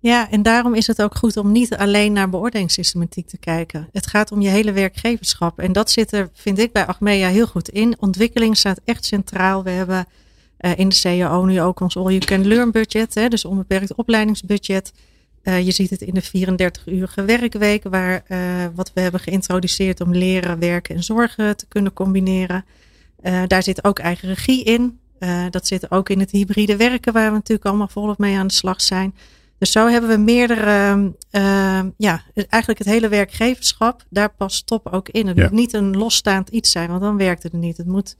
Ja, en daarom is het ook goed om niet alleen naar beoordelingssystematiek te kijken. Het gaat om je hele werkgeverschap. En dat zit er, vind ik, bij Achmea heel goed in. Ontwikkeling staat echt centraal. We hebben eh, in de CAO nu ook ons All You Can Learn budget. Hè, dus onbeperkt opleidingsbudget. Eh, je ziet het in de 34-urige werkweek, waar eh, wat we hebben geïntroduceerd om leren, werken en zorgen te kunnen combineren. Eh, daar zit ook eigen regie in. Dat zit ook in het hybride werken, waar we natuurlijk allemaal volop mee aan de slag zijn. Dus zo hebben we meerdere, uh, ja, eigenlijk het hele werkgeverschap, daar past top ook in. Het Ja. moet niet een losstaand iets zijn, want dan werkt het niet. Het moet,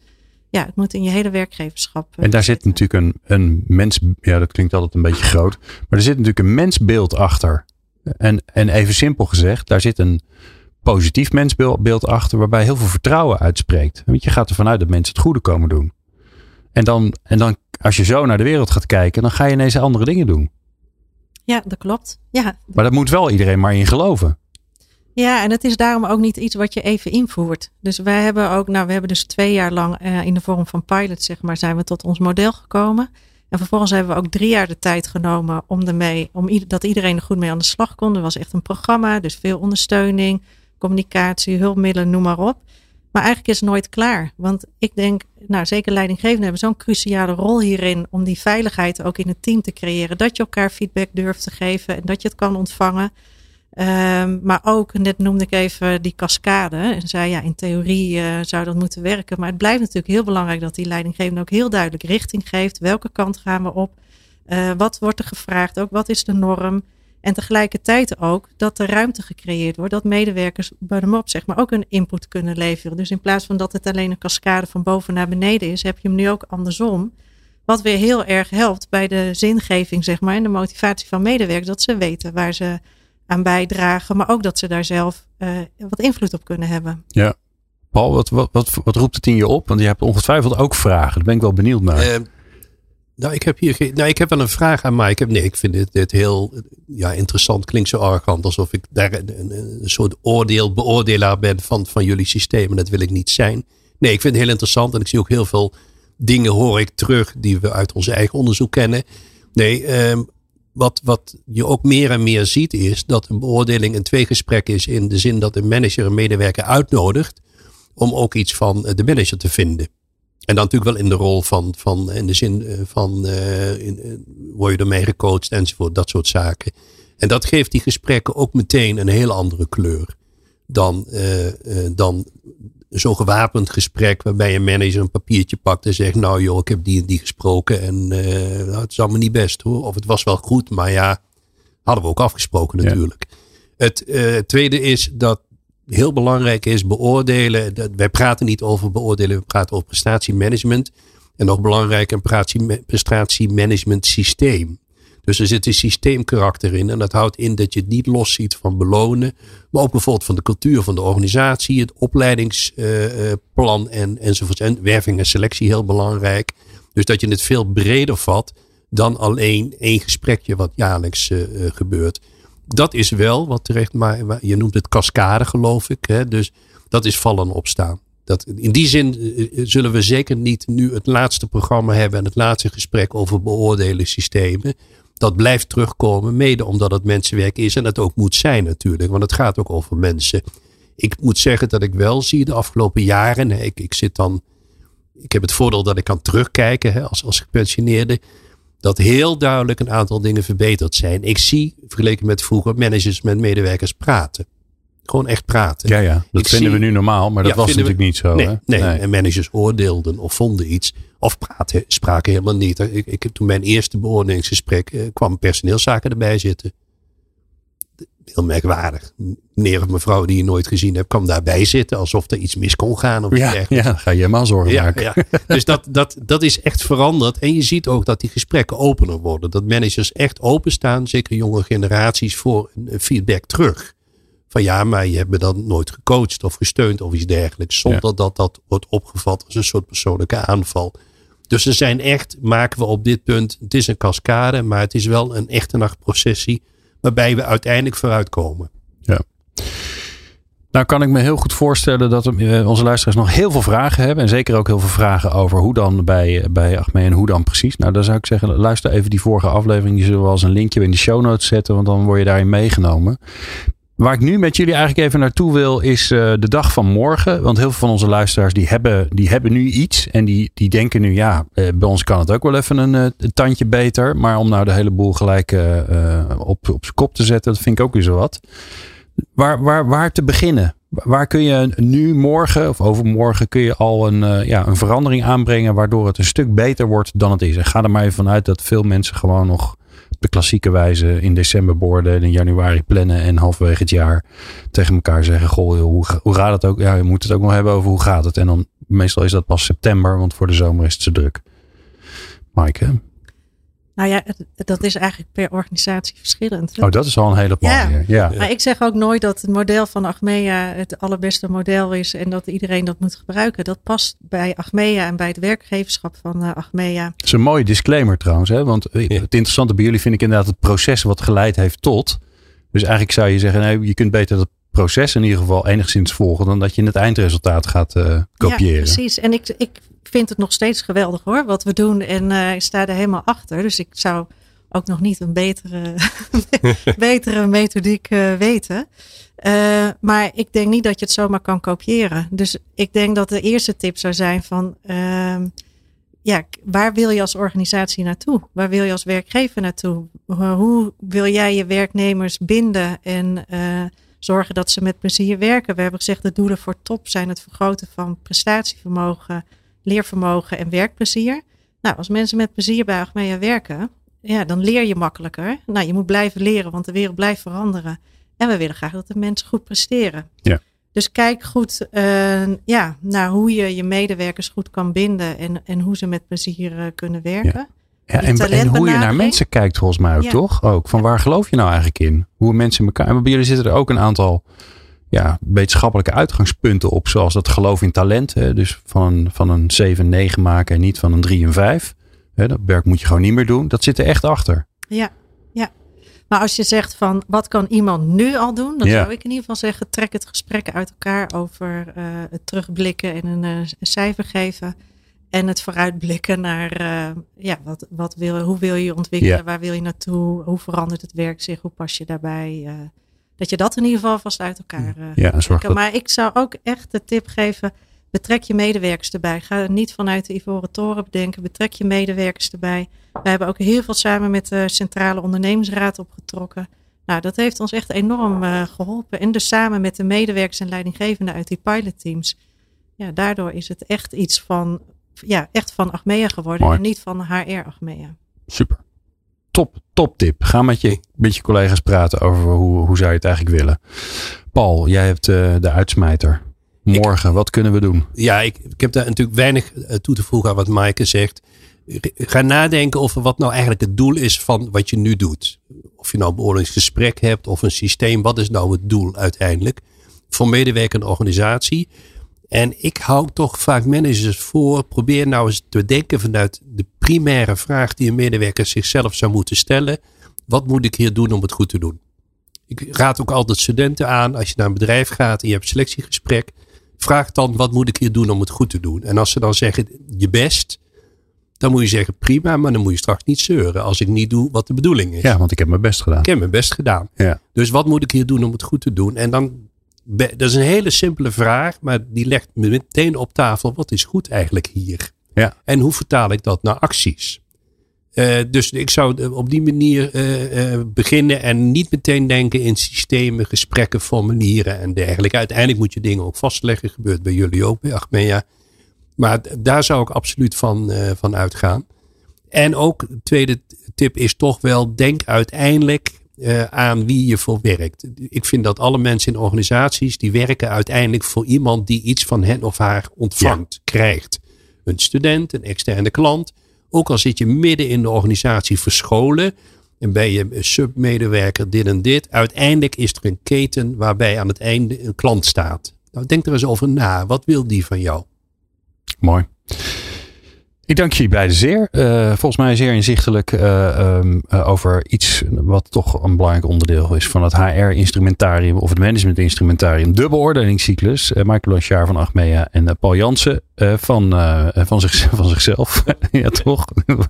ja, het moet in je hele werkgeverschap. eh, En daar zit natuurlijk een, een mens, ja, dat klinkt altijd een beetje groot, maar er zit natuurlijk een mensbeeld achter. En, en even simpel gezegd, daar zit een positief mensbeeld achter, waarbij heel veel vertrouwen uitspreekt. Want je gaat ervan uit dat mensen het goede komen doen. En dan, en dan, als je zo naar de wereld gaat kijken, dan ga je ineens andere dingen doen. Ja, dat klopt. Ja, Maar dat moet wel iedereen maar in geloven. Ja, en het is daarom ook niet iets wat je even invoert. Dus wij hebben ook, nou, we hebben dus twee jaar lang uh, in de vorm van pilot, zeg maar, zijn we tot ons model gekomen. En vervolgens hebben we ook drie jaar de tijd genomen om ermee, om dat iedereen er goed mee aan de slag kon. Er was echt een programma, dus veel ondersteuning, communicatie, hulpmiddelen, noem maar op. Maar eigenlijk is het nooit klaar. Want ik denk, nou zeker leidinggevenden hebben zo'n cruciale rol hierin om die veiligheid ook in het team te creëren. Dat je elkaar feedback durft te geven en dat je het kan ontvangen. Um, maar ook, net noemde ik even die cascade. En zei ja, in theorie uh, zou dat moeten werken. Maar het blijft natuurlijk heel belangrijk dat die leidinggevende ook heel duidelijk richting geeft. Welke kant gaan we op? Uh, wat wordt er gevraagd? Ook wat is de norm? En tegelijkertijd ook dat er ruimte gecreëerd wordt. Dat medewerkers bottom-up zeg maar ook een input kunnen leveren. Dus in plaats van dat het alleen een cascade van boven naar beneden is, heb je hem nu ook andersom. Wat weer heel erg helpt bij de zingeving zeg maar, en de motivatie van medewerkers. Dat ze weten waar ze aan bijdragen. Maar ook dat ze daar zelf uh, wat invloed op kunnen hebben. Ja. Paul, wat, wat, wat, wat roept het in je op? Want je hebt ongetwijfeld ook vragen. Daar ben ik wel benieuwd naar. Uh, Nou, ik heb hier geen, nou, ik heb wel een vraag aan Mike. Ik heb, nee, ik vind dit, dit heel ja, interessant. Klinkt zo arrogant alsof ik daar een, een, soort oordeel, beoordelaar ben van, van jullie systeem. En dat wil ik niet zijn. Nee, ik vind het heel interessant. En ik zie ook heel veel dingen hoor ik terug die we uit ons eigen onderzoek kennen. Nee, um, wat, wat je ook meer en meer ziet is dat een beoordeling een tweegesprek is. In de zin dat een manager een medewerker uitnodigt om ook iets van de manager te vinden. En dan natuurlijk wel in de rol van, van in de zin eh, van uh, in, word je ermee gecoacht enzovoort, dat soort zaken. En dat geeft die gesprekken ook meteen een hele andere kleur dan, dan zo'n gewapend gesprek waarbij een manager een papiertje pakt en zegt, nou joh, ik heb die en die gesproken en nou, het is allemaal niet best hoor. Of het was wel goed, maar ja, hadden we ook afgesproken natuurlijk. Het tweede is dat heel belangrijk is, beoordelen. wij praten niet over beoordelen, we praten over prestatiemanagement. En nog belangrijker, een prestatiemanagement systeem. Dus er zit een systeemkarakter in. En dat houdt in dat je het niet los ziet van belonen. Maar ook bijvoorbeeld van de cultuur van de organisatie. Het opleidingsplan en, enzovoort. En werving en selectie heel belangrijk. Dus dat je het veel breder vat dan alleen één gesprekje wat jaarlijks uh, gebeurt dat is wel wat terecht, maar je noemt het cascade geloof ik. Hè? Dus dat is vallen opstaan. Dat, in die zin eh, eh, zullen we zeker niet nu het laatste programma hebben en het laatste gesprek over beoordelen systemen. Dat blijft terugkomen, mede omdat het mensenwerk is en het ook moet zijn natuurlijk, want het gaat ook over mensen. Ik moet zeggen dat ik wel zie de afgelopen jaren, ik, ik zit dan, ik heb het voordeel dat ik kan terugkijken hè, als, als gepensioneerde dat heel duidelijk een aantal dingen verbeterd zijn. Ik zie, vergeleken met vroeger, managers met medewerkers praten. Gewoon echt praten. Ja, ja. dat vinden we nu normaal, maar dat was natuurlijk niet zo. Nee, hè? nee, en managers oordeelden of vonden iets. Of praten, spraken helemaal niet. Ik, ik, toen mijn eerste beoordelingsgesprek eh, kwam personeelszaken erbij zitten heel merkwaardig. Meneer of mevrouw die je nooit gezien hebt, kwam daarbij zitten alsof er iets mis kon gaan. Of ja, ja, ga je helemaal zorgen ja, maken. Ja. Dus dat, dat, dat is echt veranderd. En je ziet ook dat die gesprekken opener worden. Dat managers echt openstaan, zeker jonge generaties, voor feedback terug. Van ja, maar je hebt me dan nooit gecoacht of gesteund of iets dergelijks. Zonder dat dat wordt opgevat als een soort persoonlijke aanval. Dus er zijn echt, maken we op dit punt, het is een cascade, maar het is wel een echte nachtprocessie waarbij we uiteindelijk vooruitkomen. Ja. Nou kan ik me heel goed voorstellen dat eh, onze luisteraars nog heel veel vragen hebben. En zeker ook heel veel vragen over hoe dan bij, bij Achmee en hoe dan precies. Nou dan zou ik zeggen, luister even die vorige aflevering. Die zullen we als een linkje in de show notes zetten. Want dan word je daarin meegenomen. Waar ik nu met jullie eigenlijk even naartoe wil, is uh, de dag van morgen. Want heel veel van onze luisteraars die hebben, die hebben nu iets. En die, die denken nu, ja, uh, bij ons kan het ook wel even een, uh, een, tandje beter. Maar om nou de hele boel gelijk op, op zijn kop te zetten, dat vind ik ook weer zo wat. Waar, waar, waar te beginnen? Waar kun je nu, morgen of overmorgen, kun je al een, ja, een verandering aanbrengen waardoor het een stuk beter wordt dan het is? En ga er maar even vanuit dat veel mensen gewoon nog de klassieke wijze in december beoordelen, in januari plannen en halverwege het jaar tegen elkaar zeggen: Goh, hoe, hoe gaat het ook? Ja, je moet het ook nog hebben over hoe gaat het. En dan meestal is dat pas september, want voor de zomer is het zo druk. Maaike? Nou ja, dat is eigenlijk per organisatie verschillend. Oh, dat is al een hele mooie. Ja. ja. Maar ik zeg ook nooit dat het model van Achmea het allerbeste model is en dat iedereen dat moet gebruiken. Dat past bij Achmea en bij het werkgeverschap van uh, Achmea. Dat is een mooie disclaimer trouwens. Hè? Want het interessante bij jullie vind ik inderdaad het proces wat geleid heeft tot. Dus eigenlijk zou je zeggen, nee, je kunt beter dat proces in ieder geval enigszins volgen dan dat je het eindresultaat gaat uh, kopiëren. Ja, precies. En ik, ik vind het nog steeds geweldig hoor, wat we doen. En uh, ik sta er helemaal achter. Dus ik zou ook nog niet een betere, <laughs> betere methodiek uh, weten. Maar ik denk niet dat je het zomaar kan kopiëren. Dus ik denk dat de eerste tip zou zijn van... Uh, ja, waar wil je als organisatie naartoe? Waar wil je als werkgever naartoe? Hoe wil jij je werknemers binden en zorgen dat ze met plezier werken? We hebben gezegd, de doelen voor top zijn het vergroten van prestatievermogen leervermogen en werkplezier. Nou, als mensen met plezier bij Achmea werken, ja, dan leer je makkelijker. Nou, je moet blijven leren, want de wereld blijft veranderen. En we willen graag dat de mensen goed presteren. Ja. Dus kijk goed uh, ja, naar hoe je je medewerkers goed kan binden en, en hoe ze met plezier uh, kunnen werken. Ja. En, en, hoe je naar mensen kijkt, volgens mij ook, ja. toch? Ook van waar geloof je nou eigenlijk in? Hoe mensen elkaar. En bij jullie zitten er ook een aantal ja, wetenschappelijke uitgangspunten op, zoals dat geloof in talent. Hè, dus van, van een 7, 9 maken en niet van een 3 en 5. Hè, dat werk moet je gewoon niet meer doen. Dat zit er echt achter. Ja, ja. Maar als je zegt van wat kan iemand nu al doen, dan Ja. zou ik in ieder geval zeggen: trek het gesprek uit elkaar over eh, het terugblikken en een eh, cijfer geven. En het vooruitblikken naar eh, ja, wat, wat wil, hoe wil je je ontwikkelen, Ja. waar wil je naartoe, hoe verandert het werk zich, hoe pas je daarbij. eh, dat je dat in ieder geval vast uit elkaar eh, Ja, zorg dat. Maar ik zou ook echt de tip geven: betrek je medewerkers erbij. Ga niet vanuit de Ivoren Toren bedenken. Betrek je medewerkers erbij. We hebben ook heel veel samen met de Centrale Ondernemingsraad opgetrokken. Nou, dat heeft ons echt enorm eh, geholpen. En dus samen met de medewerkers en leidinggevenden uit die pilotteams. Ja, daardoor is het echt iets van, ja, echt van Achmea geworden. Mooi. En niet van HR Achmea. Super. Top, top tip. Ga met je, met je collega's praten over hoe, hoe zou je het eigenlijk willen. Paul, jij hebt eh, de uitsmijter. Morgen, wat kunnen we doen? Ja, ik, ik heb daar natuurlijk weinig eh, toe te voegen aan wat Maaike zegt. Ga nadenken over wat nou eigenlijk het doel is van wat je nu doet. Of je nou een beoordelingsgesprek hebt of een systeem. Wat is nou het doel uiteindelijk? Voor medewerker en organisatie. En ik hou toch vaak managers voor. Probeer nou eens te denken vanuit de primaire vraag die een medewerker zichzelf zou moeten stellen. Wat moet ik hier doen om het goed te doen? Ik raad ook altijd studenten aan. Als je naar een bedrijf gaat en je hebt selectiegesprek. Vraag dan wat moet ik hier doen om het goed te doen? En als ze dan zeggen je best. Dan moet je zeggen prima, maar dan moet je straks niet zeuren als ik niet doe wat de bedoeling is. Ja, want ik heb mijn best gedaan. Ik heb mijn best gedaan. Ja. Dus wat moet ik hier doen om het goed te doen? En dan, dat is een hele simpele vraag, maar die legt me meteen op tafel. Wat is goed eigenlijk hier? Ja. En hoe vertaal ik dat naar acties? Eh, dus ik zou op die manier eh, eh, beginnen en niet meteen denken in systemen, gesprekken, formulieren en dergelijke. Uiteindelijk moet je dingen ook vastleggen. Gebeurt bij jullie ook bij Achmea. Maar daar zou ik absoluut van, eh, van uitgaan. En ook, de tweede tip is toch wel, denk uiteindelijk eh, aan wie je voor werkt. Ik vind dat alle mensen in organisaties, die werken uiteindelijk voor iemand die iets van hen of haar ontvangt, krijgt. Een student, een externe klant. Ook al zit je midden in de organisatie verscholen en ben je een submedewerker, dit en dit. Uiteindelijk is er een keten waarbij aan het einde een klant staat. Nou, denk er eens over na. Wat wil die van jou? Mooi. Ik dank jullie beiden zeer. Eh, volgens mij zeer inzichtelijk eh, ehm, eh, over iets wat toch een belangrijk onderdeel is van het HR-instrumentarium of het management-instrumentarium. De beoordelingscyclus. Michael Blanchard van Achmea en Paul Jansen eh, van, eh, van, zich, <laughs> van zichzelf. <laughs> ja, toch? <laughs>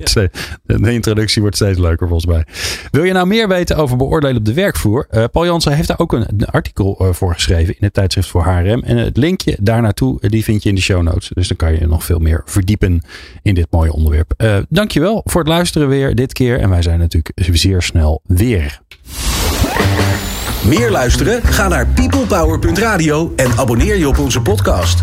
De introductie wordt steeds leuker volgens mij. Wil je nou meer weten over beoordelen op de werkvloer? Eh, Paul Jansen heeft daar ook een, een artikel voor geschreven in het tijdschrift voor HRM. En het linkje daar naartoe, die vind je in de show notes. Dus dan kan je nog veel meer verdiepen in dit mooie onderwerp. Eh dankjewel voor het luisteren weer dit keer. En wij zijn natuurlijk zeer snel weer. Meer luisteren? Ga naar peoplepower.radio en abonneer je op onze podcast.